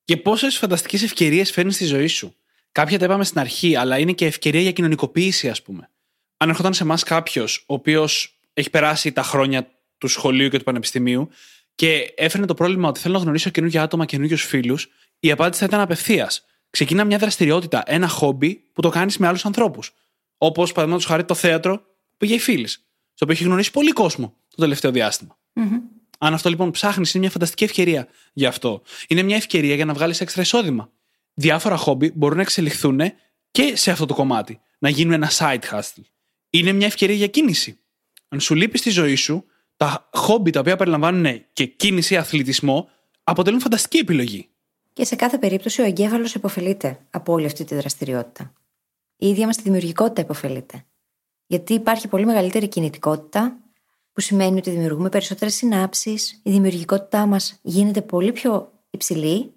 Και πόσες φανταστικές ευκαιρίες φέρνεις στη ζωή σου; Κάποια τα είπαμε στην αρχή, αλλά είναι και ευκαιρία για κοινωνικοποίηση, ας πούμε. Αν ερχόταν σε εμάς κάποιος, ο οποίος έχει περάσει τα χρόνια του σχολείου και του πανεπιστημίου και έφερε το πρόβλημα ότι θέλω να γνωρίσω καινούργια άτομα, καινούριου φίλους, η απάντηση θα ήταν απευθείας. Ξεκινά μια δραστηριότητα, ένα χόμπι που το κάνεις με άλλους ανθρώπους. Όπως παραδείγματος χάρη το θέατρο που πήγε η φίλης, στο οποίο έχει γνωρίσει πολύ κόσμο το τελευταίο διάστημα. Mm-hmm. Αν αυτό λοιπόν ψάχνεις, είναι μια φανταστική ευκαιρία γι' αυτό. Είναι μια ευκαιρία για να βγάλεις έξτρα εισόδημα. Διάφορα χόμπι μπορούν να εξελιχθούν και σε αυτό το κομμάτι. Να γίνουν ένα side hustle. Είναι μια ευκαιρία για κίνηση. Αν σου λείπει στη ζωή σου, τα χόμπι τα οποία περιλαμβάνουν και κίνηση, αθλητισμό, αποτελούν φανταστική επιλογή. Και σε κάθε περίπτωση ο εγκέφαλος υποφελείται από όλη αυτή τη δραστηριότητα. Η ίδια μας τη δημιουργικότητα υποφελείται. Γιατί υπάρχει πολύ μεγαλύτερη κινητικότητα, που σημαίνει ότι δημιουργούμε περισσότερες συνάψεις, η δημιουργικότητά μας γίνεται πολύ πιο υψηλή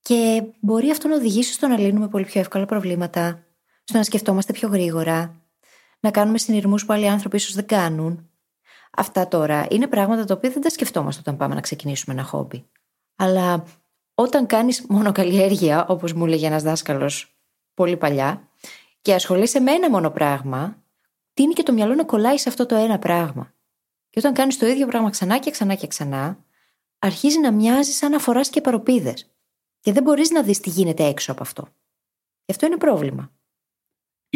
και μπορεί αυτό να οδηγήσει στο να λύνουμε πολύ πιο εύκολα προβλήματα, στο να σκεφτόμαστε πιο γρήγορα, να κάνουμε συνειρμούς που άλλοι άνθρωποι ίσως δεν κάνουν. Αυτά τώρα είναι πράγματα τα οποία δεν τα σκεφτόμαστε όταν πάμε να ξεκινήσουμε ένα χόμπι. Αλλά όταν κάνεις μόνο καλλιέργεια, όπως μου έλεγε ένας δάσκαλος πολύ παλιά, και ασχολείσαι με ένα μόνο πράγμα, τίνει και το μυαλό να κολλάει σε αυτό το ένα πράγμα. Και όταν κάνεις το ίδιο πράγμα ξανά και ξανά και ξανά, αρχίζει να μοιάζει σαν να φορά και παροπίδες. Και δεν μπορείς να δεις τι γίνεται έξω από αυτό. Και αυτό είναι πρόβλημα.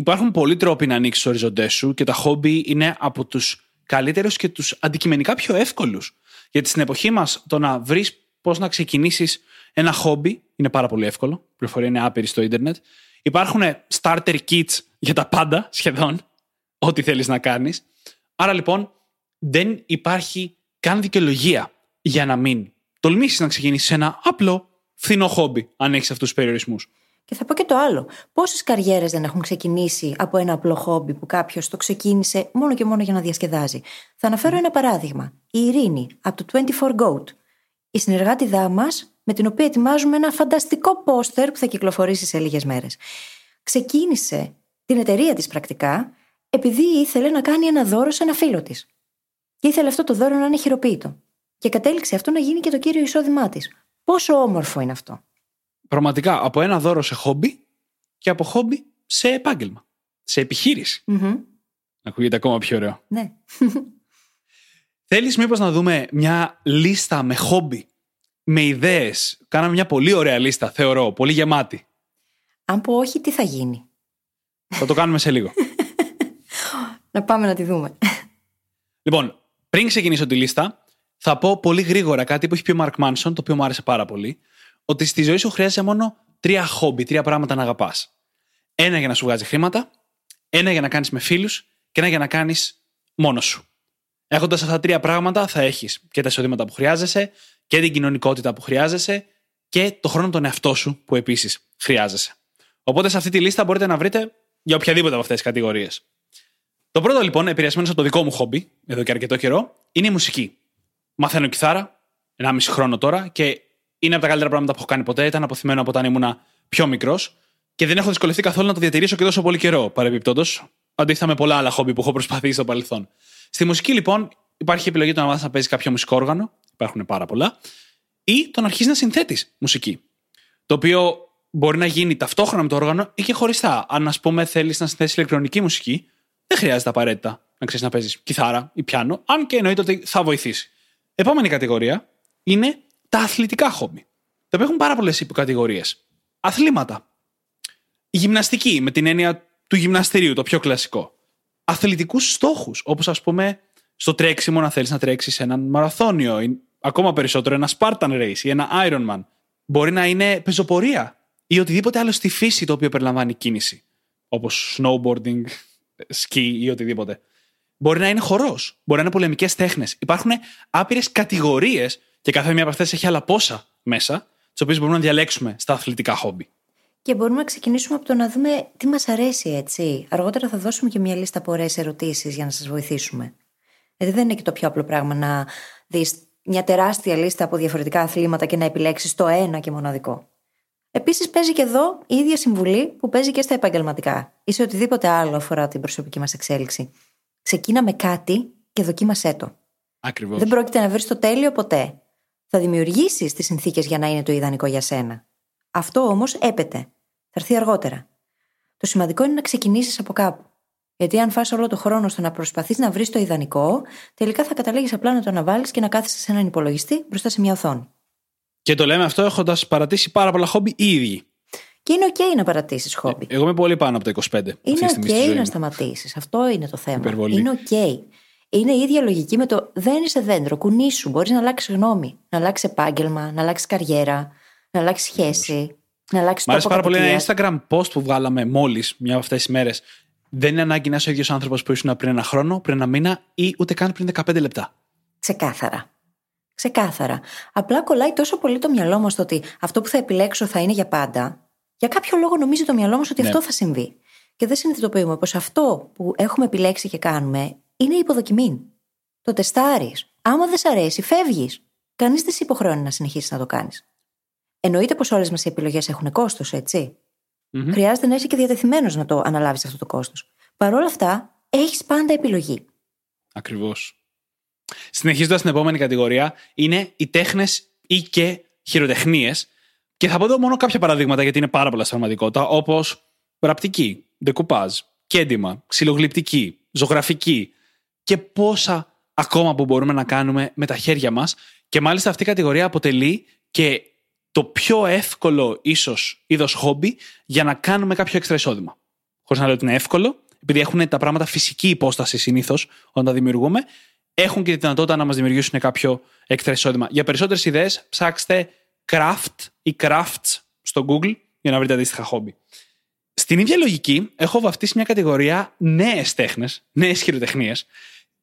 Υπάρχουν πολλοί τρόποι να ανοίξεις του οριζοντές σου και τα χόμπι είναι από τους καλύτερους και τους αντικειμενικά πιο εύκολους. Γιατί στην εποχή μας το να βρεις πώς να ξεκινήσεις ένα χόμπι είναι πάρα πολύ εύκολο. Η πληροφορία είναι άπειρη στο Ιντερνετ. Υπάρχουν starter kits για τα πάντα σχεδόν. Ό,τι θέλεις να κάνεις. Άρα λοιπόν δεν υπάρχει καν δικαιολογία για να μην τολμήσεις να ξεκινήσεις ένα απλό φθηνό χόμπι, αν έχεις αυτούς τους περιορισμούς. Και θα πω και το άλλο. Πόσες καριέρες δεν έχουν ξεκινήσει από ένα απλό χόμπι που κάποιος το ξεκίνησε μόνο και μόνο για να διασκεδάζει; Θα αναφέρω ένα παράδειγμα. Η Ειρήνη από το 24 Goat. Η συνεργάτη μας, με την οποία ετοιμάζουμε ένα φανταστικό πόστερ που θα κυκλοφορήσει σε λίγες μέρες. Ξεκίνησε την εταιρεία της πρακτικά επειδή ήθελε να κάνει ένα δώρο σε ένα φίλο της. Και ήθελε αυτό το δώρο να είναι χειροποίητο. Και κατέληξε αυτό να γίνει και το κύριο εισόδημά της. Πόσο όμορφο είναι αυτό. Πραγματικά από ένα δώρο σε χόμπι και από χόμπι σε επάγγελμα. Σε επιχείρηση. Mm-hmm. Ακούγεται ακόμα πιο ωραίο. Ναι. [LAUGHS] Θέλεις μήπως να δούμε μια λίστα με χόμπι, με ιδέες; Κάναμε μια πολύ ωραία λίστα, θεωρώ, πολύ γεμάτη. Αν πω όχι, τι θα γίνει; Θα το κάνουμε σε λίγο. [LAUGHS] να πάμε να τη δούμε. Λοιπόν, πριν ξεκινήσω τη λίστα, θα πω πολύ γρήγορα κάτι που έχει πει ο Μαρκ Μάνσον, το οποίο μου άρεσε πάρα πολύ. Ότι στη ζωή σου χρειάζεται μόνο τρία χόμπι, τρία πράγματα να αγαπάς. Ένα για να σου βγάζει χρήματα, ένα για να κάνεις με φίλους και ένα για να κάνεις μόνος σου. Έχοντας αυτά τα τρία πράγματα, θα έχεις και τα εισοδήματα που χρειάζεσαι και την κοινωνικότητα που χρειάζεσαι και το χρόνο τον εαυτό σου που επίσης χρειάζεσαι. Οπότε σε αυτή τη λίστα μπορείτε να βρείτε για οποιαδήποτε από αυτές τις κατηγορίες. Το πρώτο λοιπόν, επηρεασμένο από το δικό μου χόμπι, εδώ και αρκετό καιρό, είναι η μουσική. Μαθαίνω κιθάρα, 1,5 χρόνο τώρα, και είναι από τα καλύτερα πράγματα που έχω κάνει ποτέ. Ήταν αποθυμένο από όταν ήμουν πιο μικρός και δεν έχω δυσκολευτεί καθόλου να το διατηρήσω και τόσο πολύ καιρό παρεμπιπτόντως. Αντίθετα με πολλά άλλα χόμπι που έχω προσπαθήσει στο παρελθόν. Στη μουσική λοιπόν υπάρχει επιλογή το να μάθεις να παίζεις κάποιο μουσικό όργανο, υπάρχουν πάρα πολλά, ή το να αρχίσεις να συνθέτεις μουσική. Το οποίο μπορεί να γίνει ταυτόχρονα με το όργανο ή και χωριστά. Αν, ας πούμε, θέλεις να συνθέσεις ηλεκτρονική μουσική, δεν χρειάζεται απαραίτητα να ξέρεις να παίζεις κιθάρα ή πιάνο, αν και εννοείται ότι θα βοηθήσει. Επόμενη κατηγορία είναι τα αθλητικά χόμπι. Τα οποία έχουν πάρα πολλές υποκατηγορίες. Αθλήματα. Η γυμναστική, με την έννοια του γυμναστηρίου, το πιο κλασικό. Αθλητικούς στόχους, όπως ας πούμε στο τρέξιμο να θέλεις να τρέξεις έναν μαραθώνιο, ή ακόμα περισσότερο ένα Spartan Race ή ένα Ironman. Μπορεί να είναι πεζοπορία ή οτιδήποτε άλλο στη φύση το οποίο περιλαμβάνει κίνηση. Όπως snowboarding, ski ή οτιδήποτε. Μπορεί να είναι χορός, μπορεί να είναι πολεμικές τέχνες. Υπάρχουν άπειρες κατηγορίες και κάθε μία από αυτές έχει άλλα πόσα μέσα, τις οποίες μπορούμε να διαλέξουμε στα αθλητικά χόμπι. Και μπορούμε να ξεκινήσουμε από το να δούμε τι μας αρέσει, έτσι. Αργότερα θα δώσουμε και μια λίστα από ωραίες ερωτήσεις για να σας βοηθήσουμε. Δηλαδή δεν είναι και το πιο απλό πράγμα να δεις μια τεράστια λίστα από διαφορετικά αθλήματα και να επιλέξεις το ένα και μοναδικό. Επίσης, παίζει και εδώ η ίδια συμβουλή που παίζει και στα επαγγελματικά ή σε οτιδήποτε άλλο αφορά την προσωπική μας εξέλιξη. Ξεκίνα με κάτι και δοκίμασέ το. Ακριβώς. Δεν πρόκειται να βρεις το τέλειο ποτέ. Θα δημιουργήσεις τις συνθήκες για να είναι το ιδανικό για σένα. Αυτό όμως έπεται. Θα έρθει αργότερα. Το σημαντικό είναι να ξεκινήσεις από κάπου. Γιατί αν φας όλο το χρόνο στο να προσπαθείς να βρεις το ιδανικό, τελικά θα καταλήγεις απλά να το αναβάλεις και να κάθεσαι σε έναν υπολογιστή μπροστά σε μια οθόνη. Και το λέμε αυτό έχοντας παρατήσει πάρα πολλά χόμπι οι ίδιοι. Και είναι OK να παρατήσεις χόμπι. Εγώ είμαι πολύ πάνω από τα 25. Είναι αυτή τη στιγμή στη ζωή OK να μου. σταματήσεις. Αυτό είναι το θέμα. Υπερβολή. Είναι OK. Είναι η ίδια λογική με το δεν είσαι δέντρο, κουνήσου. Μπορείς να αλλάξεις γνώμη, να αλλάξεις επάγγελμα, να αλλάξεις καριέρα, να αλλάξεις σχέση, να αλλάξεις Μ' άρεσε τόπο πάρα πολύ ένα κατοικίας. Instagram post που βγάλαμε μόλις μια από αυτές τις μέρες. Δεν είναι ανάγκη να είσαι ο ίδιος άνθρωπος που ήσουν πριν ένα χρόνο, πριν ένα μήνα ή ούτε καν πριν 15 λεπτά. Ξεκάθαρα. Ξεκάθαρα. Απλά κολλάει τόσο πολύ το μυαλό μας στο ότι αυτό που θα επιλέξω θα είναι για πάντα. Για κάποιο λόγο νομίζει το μυαλό μας ότι Ναι. αυτό θα συμβεί. Και δεν συνειδητοποιούμε πως αυτό που έχουμε επιλέξει και κάνουμε είναι υποδοκιμή. Το τεστάρεις. Άμα δεν σ' αρέσει, φεύγεις. Κανείς δεν σε υποχρεώνει να συνεχίσεις να το κάνεις. Εννοείται πως όλες μας οι επιλογές έχουν κόστος, έτσι. Μμμ. Χρειάζεται να είσαι και διατεθειμένος να το αναλάβεις αυτό το κόστος. Παρ' όλα αυτά, έχεις πάντα επιλογή. Ακριβώς. Συνεχίζοντας την επόμενη κατηγορία, είναι οι τέχνες ή και χειροτεχνίες. Και θα πω εδώ μόνο κάποια παραδείγματα γιατί είναι πάρα πολλά στην πραγματικότητα, όπως ραπτική, ντεκουπάζ, κέντημα, ξυλογλυπτική, ζωγραφική και πόσα ακόμα που μπορούμε να κάνουμε με τα χέρια μας. Και μάλιστα αυτή η κατηγορία αποτελεί και το πιο εύκολο ίσως είδος χόμπι για να κάνουμε κάποιο έξτρα εισόδημα. Χωρίς να λέω ότι είναι εύκολο, επειδή έχουν τα πράγματα φυσική υπόσταση συνήθως όταν τα δημιουργούμε, έχουν και τη δυνατότητα να μας δημιουργήσουν κάποιο έξτρα εισόδημα. Για περισσότερες ιδέες, ψάξτε craft ή crafts στο Google για να βρείτε αντίστοιχα χόμπι. Στην ίδια λογική, έχω βαφτίσει μια κατηγορία νέες τέχνες, νέες χειροτεχνίες,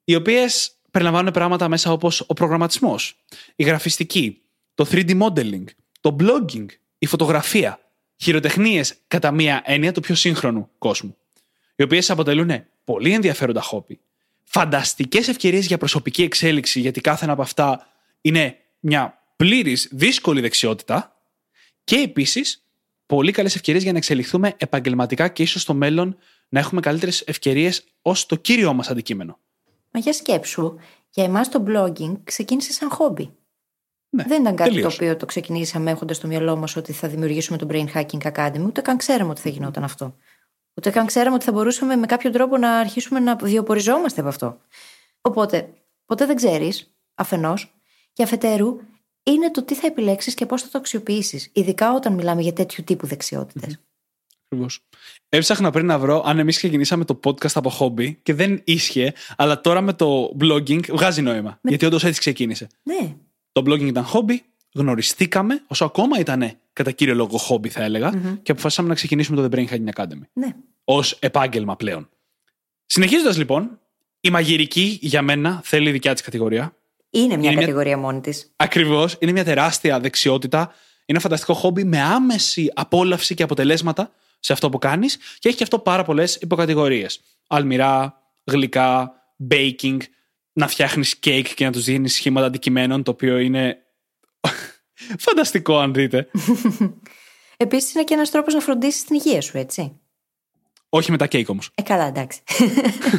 οι οποίες περιλαμβάνουν πράγματα μέσα όπως ο προγραμματισμός, η γραφιστική, το 3D modeling, το blogging, η φωτογραφία. Χειροτεχνίες κατά μία έννοια του πιο σύγχρονου κόσμου. Οι οποίες αποτελούν πολύ ενδιαφέροντα χόμπι, φανταστικές ευκαιρίες για προσωπική εξέλιξη, γιατί κάθε ένα από αυτά είναι μια πλήρης δύσκολη δεξιότητα και επίσης πολύ καλές ευκαιρίες για να εξελιχθούμε επαγγελματικά και ίσως στο μέλλον να έχουμε καλύτερες ευκαιρίες ως το κύριο μας αντικείμενο. Μα για σκέψου, για εμάς το blogging ξεκίνησε σαν χόμπι. Ναι, δεν ήταν κάτι τελείως. το οποίο το ξεκινήσαμε έχοντας στο μυαλό μας ότι θα δημιουργήσουμε το Brain Hacking Academy, ούτε καν ξέραμε ότι θα γινόταν αυτό. Ούτε καν ξέραμε ότι θα μπορούσαμε με κάποιο τρόπο να αρχίσουμε να βιοποριζόμαστε από αυτό. Οπότε, ποτέ δεν ξέρεις, αφενός, και αφετέρου, είναι το τι θα επιλέξεις και πώς θα το αξιοποιήσεις, ειδικά όταν μιλάμε για τέτοιου τύπου δεξιότητες. Ακριβώς. Έψαχνα πριν να βρω αν εμείς ξεκινήσαμε το podcast από χόμπι και δεν ίσχυε, αλλά τώρα με το blogging βγάζει νόημα. Γιατί όντως έτσι ξεκίνησε. Ναι, Το blogging ήταν χόμπι, γνωριστήκαμε, όσο ακόμα ήταν κατά κύριο λόγο χόμπι, θα έλεγα, και αποφασίσαμε να ξεκινήσουμε το The Brain Hacking Academy ναι. ως επάγγελμα πλέον. Συνεχίζοντας λοιπόν, η μαγειρική για μένα θέλει δικιά της κατηγορία. Είναι μια Είναι μια- κατηγορία μόνη της. Ακριβώς, είναι μια τεράστια δεξιότητα. Είναι ένα φανταστικό χόμπι με άμεση απόλαυση και αποτελέσματα σε αυτό που κάνεις και έχει και αυτό πάρα πολλές υποκατηγορίες. Αλμυρά, γλυκά, baking, να φτιάχνεις κέικ και να τους δίνεις σχήματα αντικειμένων, το οποίο είναι [LAUGHS] φανταστικό αν δείτε. [LAUGHS] Επίσης είναι και ένας τρόπος να φροντίσεις την υγεία σου, έτσι. Όχι με τα κέικ όμως. Ε, καλά, εντάξει.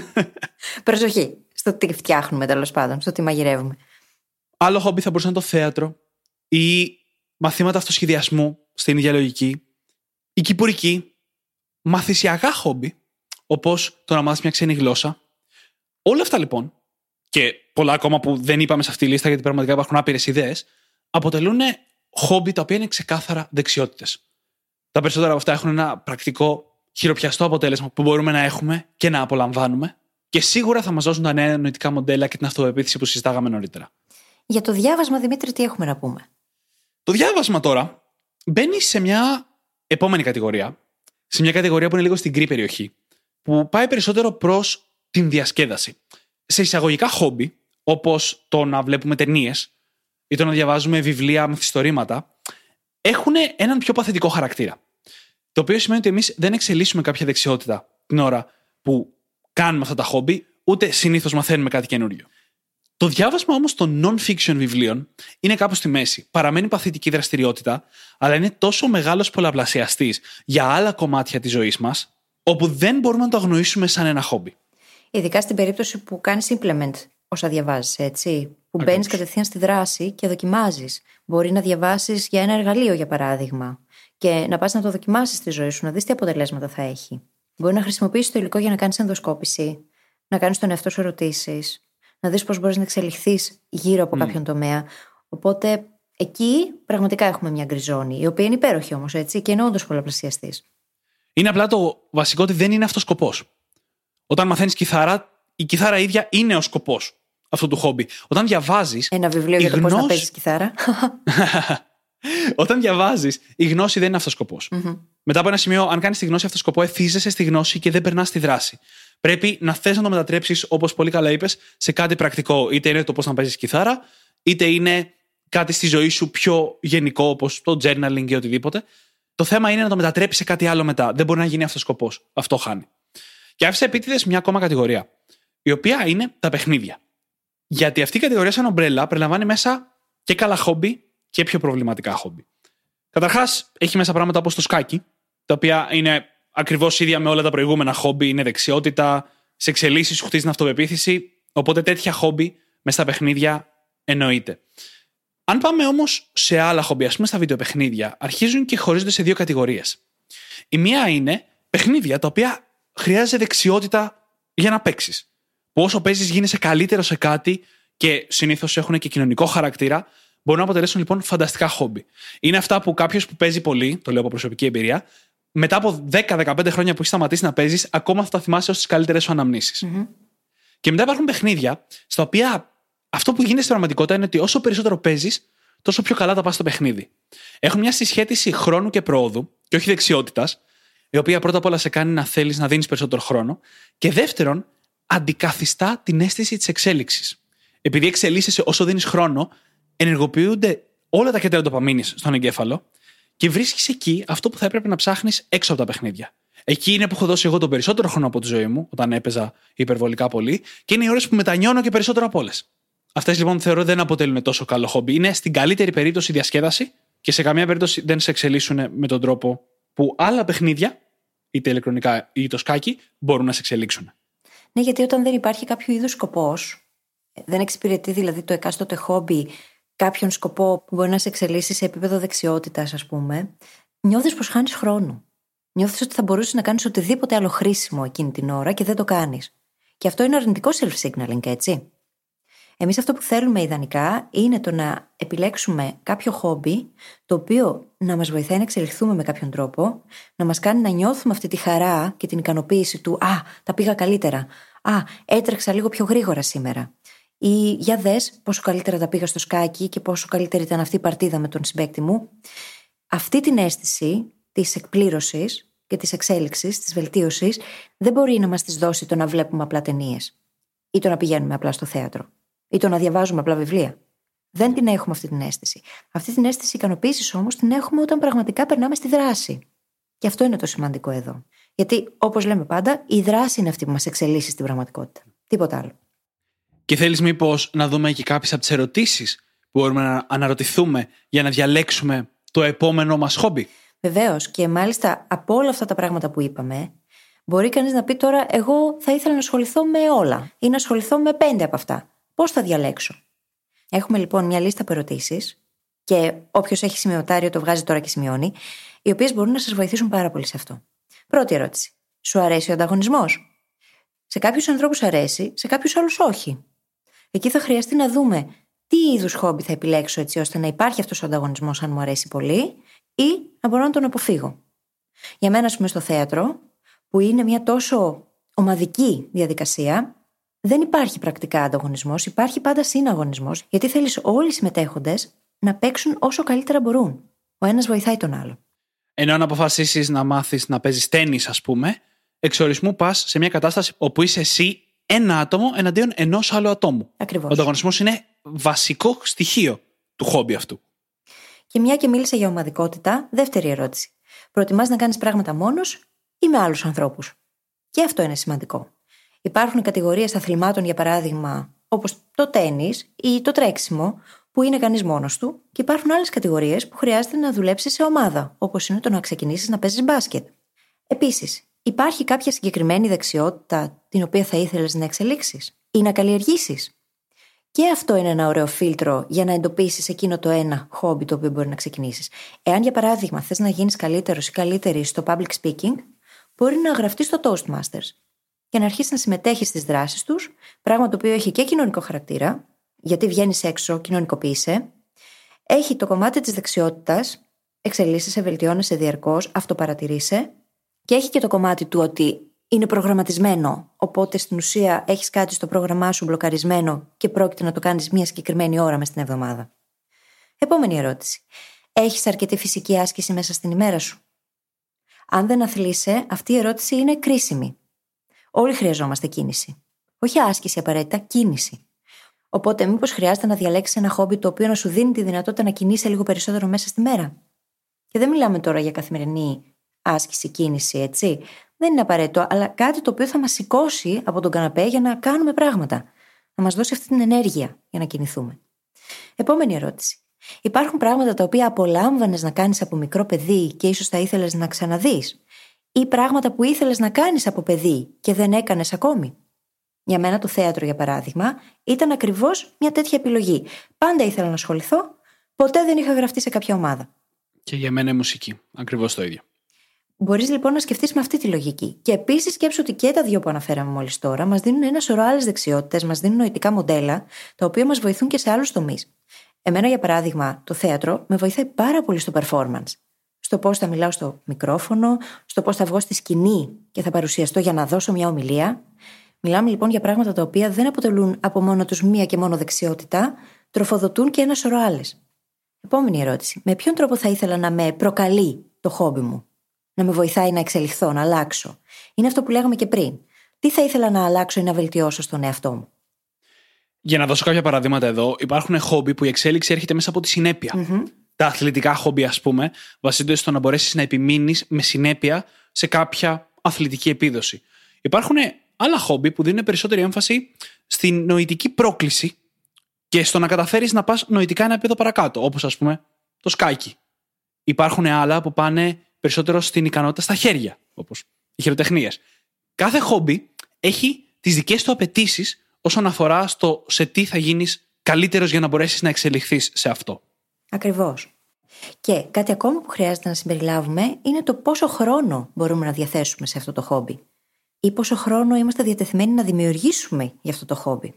[LAUGHS] Προσοχή στο τι φτιάχνουμε τέλος πάντων, στο τι μαγειρεύουμε. Άλλο χόμπι θα μπορούσε να είναι το θέατρο ή μαθήματα αυτοσχεδιασμού στην ίδια λογική, η κυπουρική, μαθησιακά χόμπι, όπως το να μάθεις μια ξένη γλώσσα. Όλα αυτά λοιπόν, και πολλά ακόμα που δεν είπαμε σε αυτή τη λίστα γιατί πραγματικά υπάρχουν άπειρες ιδέες, αποτελούν χόμπι τα οποία είναι ξεκάθαρα δεξιότητες. Τα περισσότερα από αυτά έχουν ένα πρακτικό χειροπιαστό αποτέλεσμα που μπορούμε να έχουμε και να απολαμβάνουμε και σίγουρα θα μας δώσουν τα νέα νοητικά μοντέλα και την αυτοπεποίθηση που συζητάγαμε νωρίτερα. Για το διάβασμα, Δημήτρη, τι έχουμε να πούμε; Το διάβασμα τώρα μπαίνει σε μια επόμενη κατηγορία. Σε μια κατηγορία που είναι λίγο στην γκρι περιοχή. Που πάει περισσότερο προς την διασκέδαση. Σε εισαγωγικά χόμπι, όπως το να βλέπουμε ταινίες ή το να διαβάζουμε βιβλία μυθιστορήματα, έχουν έναν πιο παθητικό χαρακτήρα. Το οποίο σημαίνει ότι εμείς δεν εξελίσσουμε κάποια δεξιότητα την ώρα που κάνουμε αυτά τα χόμπι, ούτε συνήθως μαθαίνουμε κάτι καινούριο. Το διάβασμα όμως των non-fiction βιβλίων είναι κάπου στη μέση. Παραμένει παθητική δραστηριότητα, αλλά είναι τόσο μεγάλος πολλαπλασιαστής για άλλα κομμάτια της ζωής μας, όπου δεν μπορούμε να το αγνοήσουμε σαν ένα χόμπι. Ειδικά στην περίπτωση που κάνεις implement όσα διαβάζεις, έτσι. Που μπαίνεις κατευθείαν στη δράση και δοκιμάζεις. Μπορεί να διαβάσεις για ένα εργαλείο, για παράδειγμα, και να πας να το δοκιμάσεις στη ζωή σου, να δεις τι αποτελέσματα θα έχει. Μπορεί να χρησιμοποιήσεις το υλικό για να κάνεις ενδοσκόπηση, να κάνεις τον εαυτό σου ερωτήσεις, να δεις πώς μπορείς να εξελιχθείς γύρω από mm. κάποιον τομέα. Οπότε εκεί πραγματικά έχουμε μια γκριζόνη, η οποία είναι υπέροχη όμως, έτσι, και είναι όντως πολλαπλασιαστής. Είναι απλά το βασικό ότι δεν είναι αυτός σκοπός. Όταν μαθαίνεις κιθάρα, η κιθάρα ίδια είναι ο σκοπός αυτού του χόμπι. Όταν διαβάζεις. Ένα βιβλίο για το γνώση... πώς να παίζεις κιθάρα. [LAUGHS] Όταν διαβάζεις, η γνώση δεν είναι αυτός σκοπός. Mm-hmm. Μετά από ένα σημείο, αν κάνεις τη γνώση αυτό σκοπό, εθίζεσαι στη γνώση και δεν περνάς στη δράση. Πρέπει να θες να το μετατρέψεις, όπως πολύ καλά είπες, σε κάτι πρακτικό. Είτε είναι το πώς να παίζεις κιθάρα, είτε είναι κάτι στη ζωή σου πιο γενικό, όπως το journaling ή οτιδήποτε. Το θέμα είναι να το μετατρέψεις σε κάτι άλλο μετά. Δεν μπορεί να γίνει αυτός σκοπός. Αυτό χάνει. Και άφησε επίτηδες μια ακόμα κατηγορία, η οποία είναι τα παιχνίδια. Γιατί αυτή η κατηγορία, σαν ομπρέλα, περιλαμβάνει μέσα και καλά χόμπι και πιο προβληματικά χόμπι. Καταρχάς, έχει μέσα πράγματα όπως το σκάκι, τα οποία είναι ακριβώς ίδια με όλα τα προηγούμενα χόμπι. Είναι δεξιότητα, σε εξελίσσεις σου χτίζει την αυτοπεποίθηση. Οπότε τέτοια χόμπι μες στα παιχνίδια εννοείται. Αν πάμε όμως σε άλλα χόμπι, ας πούμε στα βιντεοπαιχνίδια, αρχίζουν και χωρίζονται σε δύο κατηγορίες. Η μία είναι παιχνίδια τα οποία χρειάζεται δεξιότητα για να παίξεις. Που όσο παίζεις, γίνεσαι καλύτερο σε κάτι και συνήθως έχουν και κοινωνικό χαρακτήρα, μπορούν να αποτελέσουν λοιπόν φανταστικά χόμπι. Είναι αυτά που κάποιος που παίζει πολύ, το λέω από προσωπική εμπειρία, μετά από 10-15 χρόνια που έχεις σταματήσει να παίζεις, ακόμα θα τα θυμάσαι ως τις καλύτερες σου αναμνησει mm-hmm. Και μετά υπάρχουν παιχνίδια στα οποία αυτό που γίνεται στην πραγματικότητα είναι ότι όσο περισσότερο παίζεις, τόσο πιο καλά θα πας στο παιχνίδι. Έχουν μια συσχέτιση χρόνου και προόδου, και όχι δεξιότητας, η οποία πρώτα απ' όλα σε κάνει να θέλεις να δίνεις περισσότερο χρόνο. Και δεύτερον, αντικαθιστά την αίσθηση της εξέλιξης. Επειδή εξελίσσεσαι όσο δίνεις χρόνο, ενεργοποιούνται όλα τα κέντρα ντοπαμίνης στον εγκέφαλο και βρίσκεις εκεί αυτό που θα έπρεπε να ψάχνεις έξω από τα παιχνίδια. Εκεί είναι που έχω δώσει εγώ τον περισσότερο χρόνο από τη ζωή μου, όταν έπαιζα υπερβολικά πολύ, και είναι οι ώρες που μετανιώνω και περισσότερο από όλες. Αυτές λοιπόν θεωρώ δεν αποτελούν τόσο καλό χόμπι. Είναι στην καλύτερη περίπτωση διασκέδαση και σε καμία περίπτωση δεν σε εξελίσσουν με τον τρόπο που άλλα παιχνίδια, είτε ηλεκτρονικά είτε το σκάκι, μπορούν να σε εξελίξουν. Ναι, γιατί όταν δεν υπάρχει κάποιο είδους σκοπός, δεν εξυπηρετεί δηλαδή το εκάστοτε χόμπι κάποιον σκοπό που μπορεί να σε εξελίσσει σε επίπεδο δεξιότητας, ας πούμε, νιώθεις πως χάνεις χρόνο. Νιώθεις ότι θα μπορούσες να κάνεις οτιδήποτε άλλο χρήσιμο εκείνη την ώρα και δεν το κάνεις. Και αυτό είναι αρνητικό self-signaling, έτσι. Εμείς αυτό που θέλουμε ιδανικά είναι το να επιλέξουμε κάποιο χόμπι το οποίο να μας βοηθάει να εξελιχθούμε με κάποιον τρόπο, να μας κάνει να νιώθουμε αυτή τη χαρά και την ικανοποίηση του Α, τα πήγα καλύτερα. Α, έτρεξα λίγο πιο γρήγορα σήμερα. Ή για δες πόσο καλύτερα τα πήγα στο σκάκι και πόσο καλύτερη ήταν αυτή η παρτίδα με τον συμπέκτη μου. Αυτή την αίσθηση της εκπλήρωσης και της εξέλιξης, της βελτίωσης, δεν μπορεί να μας τη δώσει το να βλέπουμε απλά ταινίες ή το να πηγαίνουμε απλά στο θέατρο ή το να διαβάζουμε απλά βιβλία. Δεν την έχουμε αυτή την αίσθηση. Αυτή την αίσθηση ικανοποίησης όμως την έχουμε όταν πραγματικά περνάμε στη δράση. Και αυτό είναι το σημαντικό εδώ. Γιατί, όπως λέμε πάντα, η δράση είναι αυτή που μας εξελίσσει στην πραγματικότητα. Τίποτα άλλο. Και θέλεις μήπως να δούμε και κάποιες από τις ερωτήσεις που μπορούμε να αναρωτηθούμε για να διαλέξουμε το επόμενό μας χόμπι; Βεβαίως. Και μάλιστα από όλα αυτά τα πράγματα που είπαμε, μπορεί κανείς να πει τώρα, εγώ θα ήθελα να ασχοληθώ με όλα ή να ασχοληθώ με πέντε από αυτά. Πώς θα διαλέξω; Έχουμε λοιπόν μια λίστα από ερωτήσεις και όποιος έχει σημειωτάριο το βγάζει τώρα και σημειώνει, οι οποίες μπορούν να σας βοηθήσουν πάρα πολύ σε αυτό. Πρώτη ερώτηση. Σου αρέσει ο ανταγωνισμός; Σε κάποιους ανθρώπους αρέσει, σε κάποιους άλλους όχι. Εκεί θα χρειαστεί να δούμε τι είδους χόμπι θα επιλέξω έτσι ώστε να υπάρχει αυτός ο ανταγωνισμός αν μου αρέσει πολύ ή να μπορώ να τον αποφύγω. Για μένα, ας πούμε, στο θέατρο, που είναι μια τόσο ομαδική διαδικασία, δεν υπάρχει πρακτικά ανταγωνισμός, υπάρχει πάντα συναγωνισμός, γιατί θέλεις όλοι οι συμμετέχοντες να παίξουν όσο καλύτερα μπορούν. Ο ένας βοηθάει τον άλλο. Ενώ αν αποφασίσεις να μάθεις να παίζεις τέννη, ας πούμε, εξορισμού πας σε μια κατάσταση όπου είσαι εσύ ένα άτομο εναντίον ενός άλλου ατόμου. Ακριβώς. Ο ανταγωνισμός είναι βασικό στοιχείο του χόμπι αυτού. Και μια και μίλησα για ομαδικότητα, δεύτερη ερώτηση. Προτιμάς να κάνεις πράγματα μόνος ή με άλλους ανθρώπους; Και αυτό είναι σημαντικό. Υπάρχουν κατηγορίες αθλημάτων, για παράδειγμα, όπως το τέννη ή το τρέξιμο, που είναι κανείς μόνος του, και υπάρχουν άλλες κατηγορίες που χρειάζεται να δουλέψεις σε ομάδα, όπως είναι το να ξεκινήσεις να παίζεις μπάσκετ. Επίσης, υπάρχει κάποια συγκεκριμένη δεξιότητα την οποία θα ήθελες να εξελίξεις ή να καλλιεργήσεις; Και αυτό είναι ένα ωραίο φίλτρο για να εντοπίσεις εκείνο το ένα χόμπι το οποίο μπορεί να ξεκινήσεις. Εάν, για παράδειγμα, θες να γίνεις καλύτερος ή καλύτερη στο public speaking, μπορεί να γραφτείς στο Toastmasters και να αρχίσεις να συμμετέχεις στις δράσεις τους, πράγμα το οποίο έχει και κοινωνικό χαρακτήρα, γιατί βγαίνεις έξω, κοινωνικοποιείσαι. Έχει το κομμάτι της δεξιότητας, εξελίσσεσαι, βελτιώνεσαι διαρκώς, αυτοπαρατηρείσαι. Και έχει και το κομμάτι του ότι είναι προγραμματισμένο. Οπότε στην ουσία έχεις κάτι στο πρόγραμμά σου μπλοκαρισμένο και πρόκειται να το κάνεις μία συγκεκριμένη ώρα μες στην εβδομάδα. Επόμενη ερώτηση. Έχεις αρκετή φυσική άσκηση μέσα στην ημέρα σου; Αν δεν αθλείσαι, αυτή η ερώτηση είναι κρίσιμη. Όλοι χρειαζόμαστε κίνηση. Όχι άσκηση απαραίτητα, κίνηση. Οπότε, μήπως χρειάζεται να διαλέξεις ένα χόμπι το οποίο να σου δίνει τη δυνατότητα να κινείσαι λίγο περισσότερο μέσα στη μέρα; Και δεν μιλάμε τώρα για καθημερινή άσκηση, κίνηση, έτσι. Δεν είναι απαραίτητο, αλλά κάτι το οποίο θα μας σηκώσει από τον καναπέ για να κάνουμε πράγματα. Να μας δώσει αυτή την ενέργεια για να κινηθούμε. Επόμενη ερώτηση. Υπάρχουν πράγματα τα οποία απολάμβανες να κάνεις από μικρό παιδί και ίσως θα ήθελες να ξαναδείς, ή πράγματα που ήθελες να κάνεις από παιδί και δεν έκανες ακόμη; Για μένα το θέατρο, για παράδειγμα, ήταν ακριβώς μια τέτοια επιλογή. Πάντα ήθελα να ασχοληθώ, ποτέ δεν είχα γραφτεί σε κάποια ομάδα. Και για μένα η μουσική. Ακριβώς το ίδιο. Μπορείς λοιπόν να σκεφτείς με αυτή τη λογική. Και επίσης σκέψου ότι και τα δύο που αναφέραμε μόλις τώρα μας δίνουν ένα σωρό άλλες δεξιότητες, μας δίνουν νοητικά μοντέλα, τα οποία μας βοηθούν και σε άλλους τομείς. Εμένα, για παράδειγμα, το θέατρο με βοηθάει πάρα πολύ στο performance. Στο πώς θα μιλάω στο μικρόφωνο, στο πώς θα βγω στη σκηνή και θα παρουσιαστώ για να δώσω μια ομιλία. Μιλάμε λοιπόν για πράγματα τα οποία δεν αποτελούν από μόνο τους μία και μόνο δεξιότητα, τροφοδοτούν και ένα σωρό άλλες. Επόμενη ερώτηση. Με ποιον τρόπο θα ήθελα να με προκαλεί το χόμπι μου, να με βοηθάει να εξελιχθώ, να αλλάξω. Είναι αυτό που λέγαμε και πριν. Τι θα ήθελα να αλλάξω ή να βελτιώσω στον εαυτό μου; Για να δώσω κάποια παραδείγματα εδώ, υπάρχουν χόμπι που η εξέλιξη έρχεται μέσα από τη συνέπεια. Mm-hmm. Τα αθλητικά χόμπι, ας πούμε, βασίζονται στο να μπορέσεις να επιμείνεις με συνέπεια σε κάποια αθλητική επίδοση. Υπάρχουν άλλα χόμπι που δίνουν περισσότερη έμφαση στην νοητική πρόκληση και στο να καταφέρεις να πας νοητικά ένα επίπεδο παρακάτω, όπως ας πούμε το σκάκι. Υπάρχουν άλλα που πάνε περισσότερο στην ικανότητα στα χέρια, όπως οι χειροτεχνίες. Κάθε χόμπι έχει τις δικές του απαιτήσεις όσον αφορά στο σε τι θα γίνεις καλύτερος για να μπορέσεις να εξελιχθείς σε αυτό. Ακριβώς. Και κάτι ακόμα που χρειάζεται να συμπεριλάβουμε είναι το πόσο χρόνο μπορούμε να διαθέσουμε σε αυτό το χόμπι. Ή πόσο χρόνο είμαστε διατεθειμένοι να δημιουργήσουμε για αυτό το χόμπι.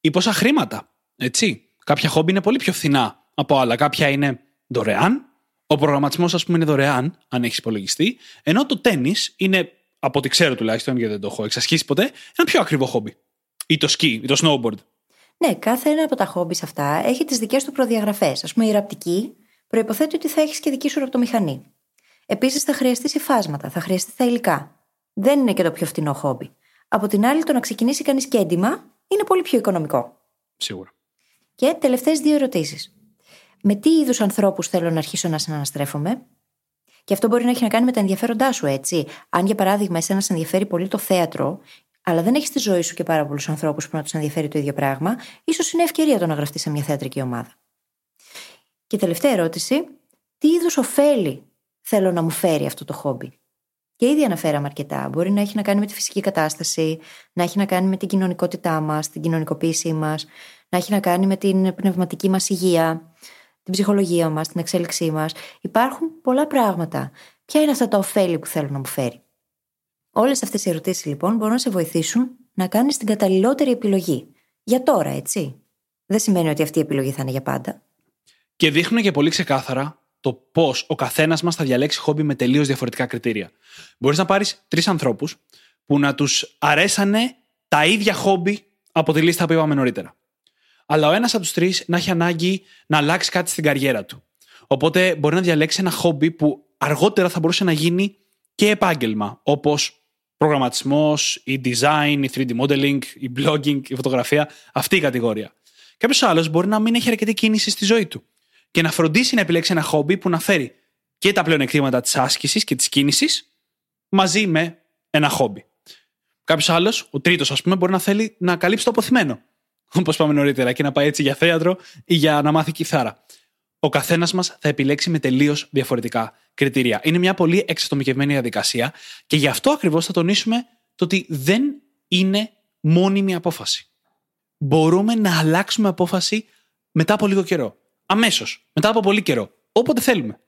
Ή πόσα χρήματα. Έτσι. Κάποια χόμπι είναι πολύ πιο φθηνά από άλλα. Κάποια είναι δωρεάν. Ο προγραμματισμός, ας πούμε, είναι δωρεάν, αν έχεις υπολογιστεί. Ενώ το τέννη είναι, από ό,τι ξέρω τουλάχιστον, γιατί δεν το έχω εξασχίσει ποτέ, ένα πιο ακριβό χόμπι ή το σκι ή το snowboard. Ναι, κάθε ένα από τα χόμπις αυτά έχει τις δικές του προδιαγραφές. Α πούμε, η ραπτική προποθέτει ότι θα έχεις και δική σου ραπτομηχανή. Επίσης, θα χρειαστεί υφάσματα, θα χρειαστεί τα υλικά. Δεν είναι και το πιο φθηνό χόμπι. Από την άλλη, το να ξεκινήσει κανείς και έντοιμα είναι πολύ πιο οικονομικό. Σίγουρα. Και τελευταίες δύο ερωτήσεις. Με τι είδους ανθρώπους θέλω να αρχίσω να συναναστρέφομαι, και αυτό μπορεί να έχει να κάνει με τα ενδιαφέροντά σου, έτσι. Αν για παράδειγμα, εσένα σε ενδιαφέρει πολύ το θέατρο αλλά δεν έχεις στη ζωή σου και πάρα πολλούς ανθρώπους που να τους ενδιαφέρει το ίδιο πράγμα, ίσως είναι ευκαιρία το να γραφτείς σε μια θεατρική ομάδα. Και τελευταία ερώτηση, τι είδους ωφέλη θέλω να μου φέρει αυτό το χόμπι; Και ήδη αναφέραμε αρκετά. Μπορεί να έχει να κάνει με τη φυσική κατάσταση, να έχει να κάνει με την κοινωνικότητά μας, την κοινωνικοποίησή μας, να έχει να κάνει με την πνευματική μας υγεία, την ψυχολογία μας, την εξέλιξή μας. Υπάρχουν πολλά πράγματα. Ποια είναι αυτά τα ωφέλη που θέλω να μου φέρει; Όλες αυτές οι ερωτήσεις λοιπόν μπορούν να σε βοηθήσουν να κάνεις την καταλληλότερη επιλογή. Για τώρα, έτσι. Δεν σημαίνει ότι αυτή η επιλογή θα είναι για πάντα. Και δείχνουν και πολύ ξεκάθαρα το πώς ο καθένας μας θα διαλέξει χόμπι με τελείως διαφορετικά κριτήρια. Μπορείς να πάρεις τρεις ανθρώπους που να τους αρέσανε τα ίδια χόμπι από τη λίστα που είπαμε νωρίτερα. Αλλά ο ένας από τους τρεις να έχει ανάγκη να αλλάξει κάτι στην καριέρα του. Οπότε μπορεί να διαλέξει ένα χόμπι που αργότερα θα μπορούσε να γίνει και επάγγελμα, όπως προγραμματισμός, η design, η 3D modeling, η blogging, η φωτογραφία, αυτή η κατηγορία. Κάποιος άλλος μπορεί να μην έχει αρκετή κίνηση στη ζωή του και να φροντίσει να επιλέξει ένα χόμπι που να φέρει και τα πλεονεκτήματα της άσκησης και της κίνησης μαζί με ένα χόμπι. Κάποιος άλλος, ο τρίτος ας πούμε, μπορεί να θέλει να καλύψει το αποθυμένο. [LAUGHS] όπως πάμε νωρίτερα, και να πάει έτσι για θέατρο ή για να μάθει κιθάρα. Ο καθένας μας θα επιλέξει με τελείως διαφορετικά κριτήρια. Είναι μια πολύ εξατομικευμένη διαδικασία και γι' αυτό ακριβώς θα τονίσουμε το ότι δεν είναι μόνιμη απόφαση. Μπορούμε να αλλάξουμε απόφαση μετά από λίγο καιρό. Αμέσως. Μετά από πολύ καιρό. Όποτε θέλουμε.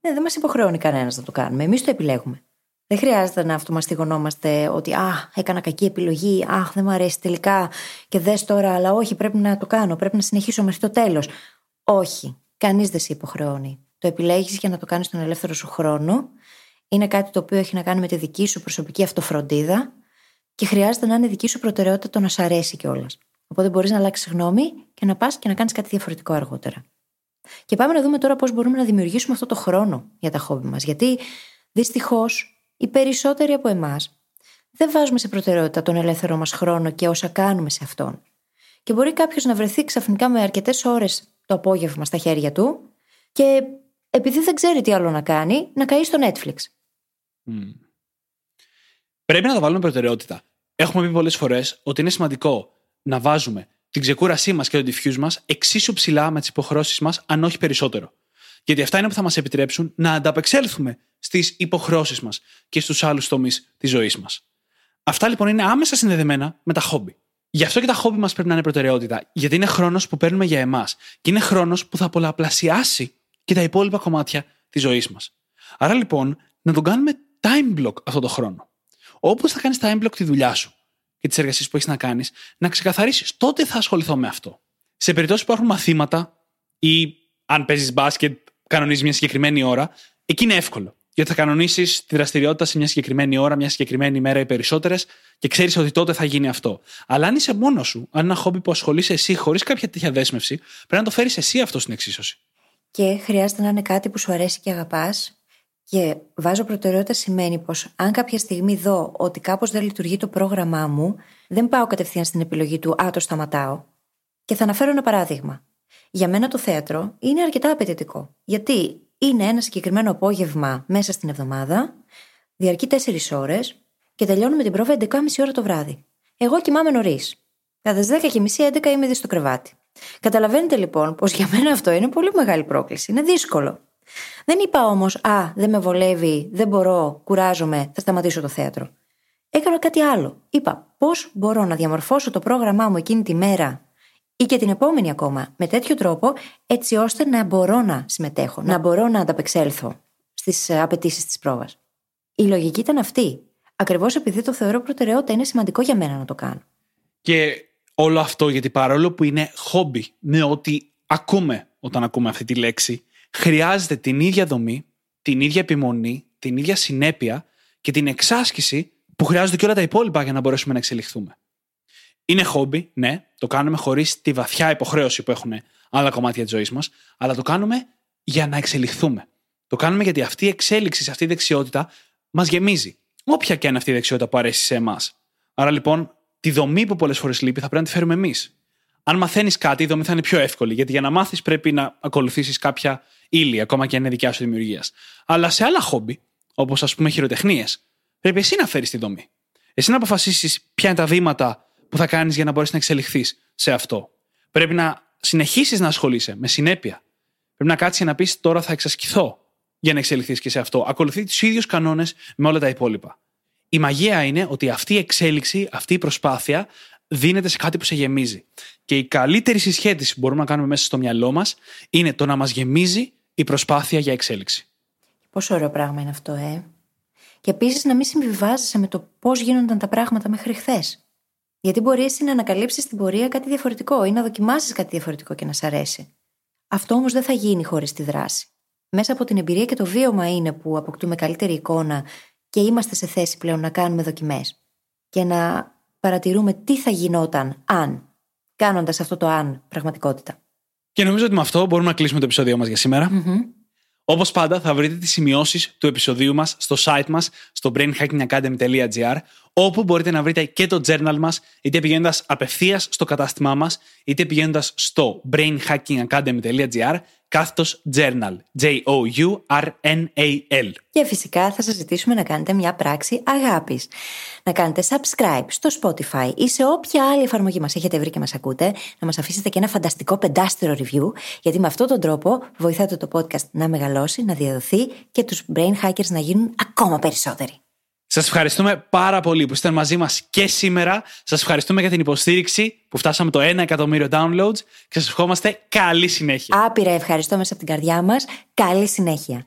Ναι, δεν μας υποχρεώνει κανένας να το κάνουμε. Εμείς το επιλέγουμε. Δεν χρειάζεται να αυτομαστιγωνόμαστε ότι Α, έκανα κακή επιλογή. Αχ, δεν μου αρέσει τελικά. Και δες τώρα, αλλά όχι, πρέπει να το κάνω. Πρέπει να συνεχίσω μέχρι το τέλος. Όχι. Κανείς δεν σε υποχρεώνει. Το επιλέγεις για να το κάνεις τον ελεύθερο σου χρόνο. Είναι κάτι το οποίο έχει να κάνει με τη δική σου προσωπική αυτοφροντίδα και χρειάζεται να είναι δική σου προτεραιότητα το να σ' αρέσει κιόλας. Οπότε μπορείς να αλλάξεις γνώμη και να πας και να κάνεις κάτι διαφορετικό αργότερα. Και πάμε να δούμε τώρα πώς μπορούμε να δημιουργήσουμε αυτό το χρόνο για τα χόμπι μας. Γιατί δυστυχώς οι περισσότεροι από εμάς δεν βάζουμε σε προτεραιότητα τον ελεύθερο μας χρόνο και όσα κάνουμε σε αυτόν. Και μπορεί κάποιος να βρεθεί ξαφνικά με αρκετές ώρες το απόγευμα στα χέρια του και επειδή δεν ξέρει τι άλλο να κάνει, να καεί στο Netflix. Πρέπει να το βάλουμε προτεραιότητα. Έχουμε πει πολλές φορές ότι είναι σημαντικό να βάζουμε την ξεκούρασή μας και το diffuse μας εξίσου ψηλά με τις υποχρεώσεις μας, αν όχι περισσότερο. Γιατί αυτά είναι που θα μας επιτρέψουν να ανταπεξέλθουμε στις υποχρεώσεις μας και στους άλλους τομείς της ζωής μας. Αυτά λοιπόν είναι άμεσα συνδεδεμένα με τα χόμπι. Γι' αυτό και τα χόμπι μας πρέπει να είναι προτεραιότητα, γιατί είναι χρόνος που παίρνουμε για εμάς και είναι χρόνος που θα πολλαπλασιάσει και τα υπόλοιπα κομμάτια της ζωής μας. Άρα λοιπόν, να τον κάνουμε time block αυτό το χρόνο. Όπως θα κάνεις time block τη δουλειά σου και τις εργασίες που έχεις να κάνεις, να ξεκαθαρίσεις τότε θα ασχοληθώ με αυτό. Σε περίπτωση που υπάρχουν μαθήματα ή αν παίζεις μπάσκετ, κανονίζεις μια συγκεκριμένη ώρα, εκεί είναι εύκολο. Γιατί θα κανονίσεις τη δραστηριότητα σε μια συγκεκριμένη ώρα, μια συγκεκριμένη ημέρα ή περισσότερες και ξέρεις ότι τότε θα γίνει αυτό. Αλλά αν είσαι μόνος σου, αν είναι ένα χόμπι που ασχολείσαι εσύ χωρίς κάποια τέτοια δέσμευση, πρέπει να το φέρεις εσύ αυτό στην εξίσωση. Και χρειάζεται να είναι κάτι που σου αρέσει και αγαπάς. Και βάζω προτεραιότητα σημαίνει πως αν κάποια στιγμή δω ότι κάπως δεν λειτουργεί το πρόγραμμά μου, δεν πάω κατευθείαν στην επιλογή του Α, το σταματάω. Και θα αναφέρω ένα παράδειγμα. Για μένα το θέατρο είναι αρκετά απαιτητικό. Γιατί είναι ένα συγκεκριμένο απόγευμα μέσα στην εβδομάδα, διαρκεί 4 ώρες και τελειώνουμε την πρόβα 11.30 ώρα το βράδυ. Εγώ κοιμάμαι νωρίς. Κατά τις 10.30 11 είμαι ήδη στο κρεβάτι. Καταλαβαίνετε λοιπόν πως για μένα αυτό είναι πολύ μεγάλη πρόκληση. Είναι δύσκολο. Δεν είπα όμως, Α, δεν με βολεύει, δεν μπορώ, κουράζομαι, θα σταματήσω το θέατρο. Έκανα κάτι άλλο. Είπα, πώς μπορώ να διαμορφώσω το πρόγραμμά μου εκείνη τη μέρα ή και την επόμενη ακόμα με τέτοιο τρόπο, έτσι ώστε να μπορώ να συμμετέχω, να μπορώ να ανταπεξέλθω στις ε, απαιτήσεις της πρόβας. Η λογική ήταν αυτή. Ακριβώς επειδή το θεωρώ προτεραιότητα, είναι σημαντικό για μένα να το κάνω. Και όλο αυτό γιατί παρόλο που είναι χόμπι με ό,τι ακούμε όταν ακούμε αυτή τη λέξη, χρειάζεται την ίδια δομή, την ίδια επιμονή, την ίδια συνέπεια και την εξάσκηση που χρειάζονται και όλα τα υπόλοιπα για να μπορέσουμε να εξελιχθούμε. Είναι χόμπι, ναι, το κάνουμε χωρίς τη βαθιά υποχρέωση που έχουν άλλα κομμάτια της ζωής μας, αλλά το κάνουμε για να εξελιχθούμε. Το κάνουμε γιατί αυτή η εξέλιξη, αυτή η δεξιότητα μας γεμίζει. Όποια και είναι αυτή η δεξιότητα που αρέσει σε εμάς. Άρα λοιπόν, τη δομή που πολλές φορές λείπει θα πρέπει να τη φέρουμε εμείς. Αν μαθαίνεις κάτι, η δομή θα είναι πιο εύκολη, γιατί για να μάθεις πρέπει να ακολουθήσεις κάποια ύλη, ακόμα και αν είναι δικιά σου δημιουργίας. Αλλά σε άλλα χόμπι, όπως ας πούμε χειροτεχνίες, πρέπει εσύ να φέρεις τη δομή. Εσύ να αποφασίσεις ποια είναι τα βήματα που θα κάνεις για να μπορέσεις να εξελιχθείς σε αυτό. Πρέπει να συνεχίσεις να ασχολείσαι με συνέπεια. Πρέπει να κάτσεις και να πεις τώρα θα εξασκηθώ για να εξελιχθείς και σε αυτό. Ακολουθεί τους ίδιους κανόνες με όλα τα υπόλοιπα. Η μαγεία είναι ότι αυτή η εξέλιξη, αυτή η προσπάθεια δίνεται σε κάτι που σε γεμίζει. Και η καλύτερη συσχέτιση που μπορούμε να κάνουμε μέσα στο μυαλό μας είναι το να μας γεμίζει η προσπάθεια για εξέλιξη. Πόσο ωραίο πράγμα είναι αυτό, ε. Και επίσης να μην συμβιβάζεσαι με το πώς γίνονταν τα πράγματα μέχρι χθες. Γιατί μπορεί εσύ να ανακαλύψεις στην πορεία κάτι διαφορετικό ή να δοκιμάσεις κάτι διαφορετικό και να σ' αρέσει. Αυτό όμως δεν θα γίνει χωρίς τη δράση. Μέσα από την εμπειρία και το βίωμα είναι που αποκτούμε καλύτερη εικόνα και είμαστε σε θέση πλέον να κάνουμε δοκιμές. Και να παρατηρούμε τι θα γινόταν αν, κάνοντας αυτό το αν πραγματικότητα. Και νομίζω ότι με αυτό μπορούμε να κλείσουμε το επεισόδιο μας για σήμερα. Όπως πάντα, θα βρείτε τις σημειώσεις του επεισοδίου μας στο site μας, στο brainhackingacademy.gr, όπου μπορείτε να βρείτε και το journal μας, είτε πηγαίνοντας απευθείας στο κατάστημά μας, είτε πηγαίνοντας στο brainhackingacademy.gr κάθετος journal. J-O-U-R-N-A-L. Και φυσικά θα σας ζητήσουμε να κάνετε μια πράξη αγάπης. Να κάνετε subscribe στο Spotify ή σε όποια άλλη εφαρμογή μας έχετε βρει και μας ακούτε, να μας αφήσετε και ένα φανταστικό πεντάστερο review, γιατί με αυτόν τον τρόπο βοηθάτε το podcast να μεγαλώσει, να διαδοθεί και τους brain hackers να γίνουν ακόμα περισσότεροι. Σας ευχαριστούμε πάρα πολύ που είστε μαζί μας και σήμερα. Σας ευχαριστούμε για την υποστήριξη που φτάσαμε το 1 εκατομμύριο downloads και σας ευχόμαστε καλή συνέχεια. Άπειρα ευχαριστώ μέσα από την καρδιά μας. Καλή συνέχεια.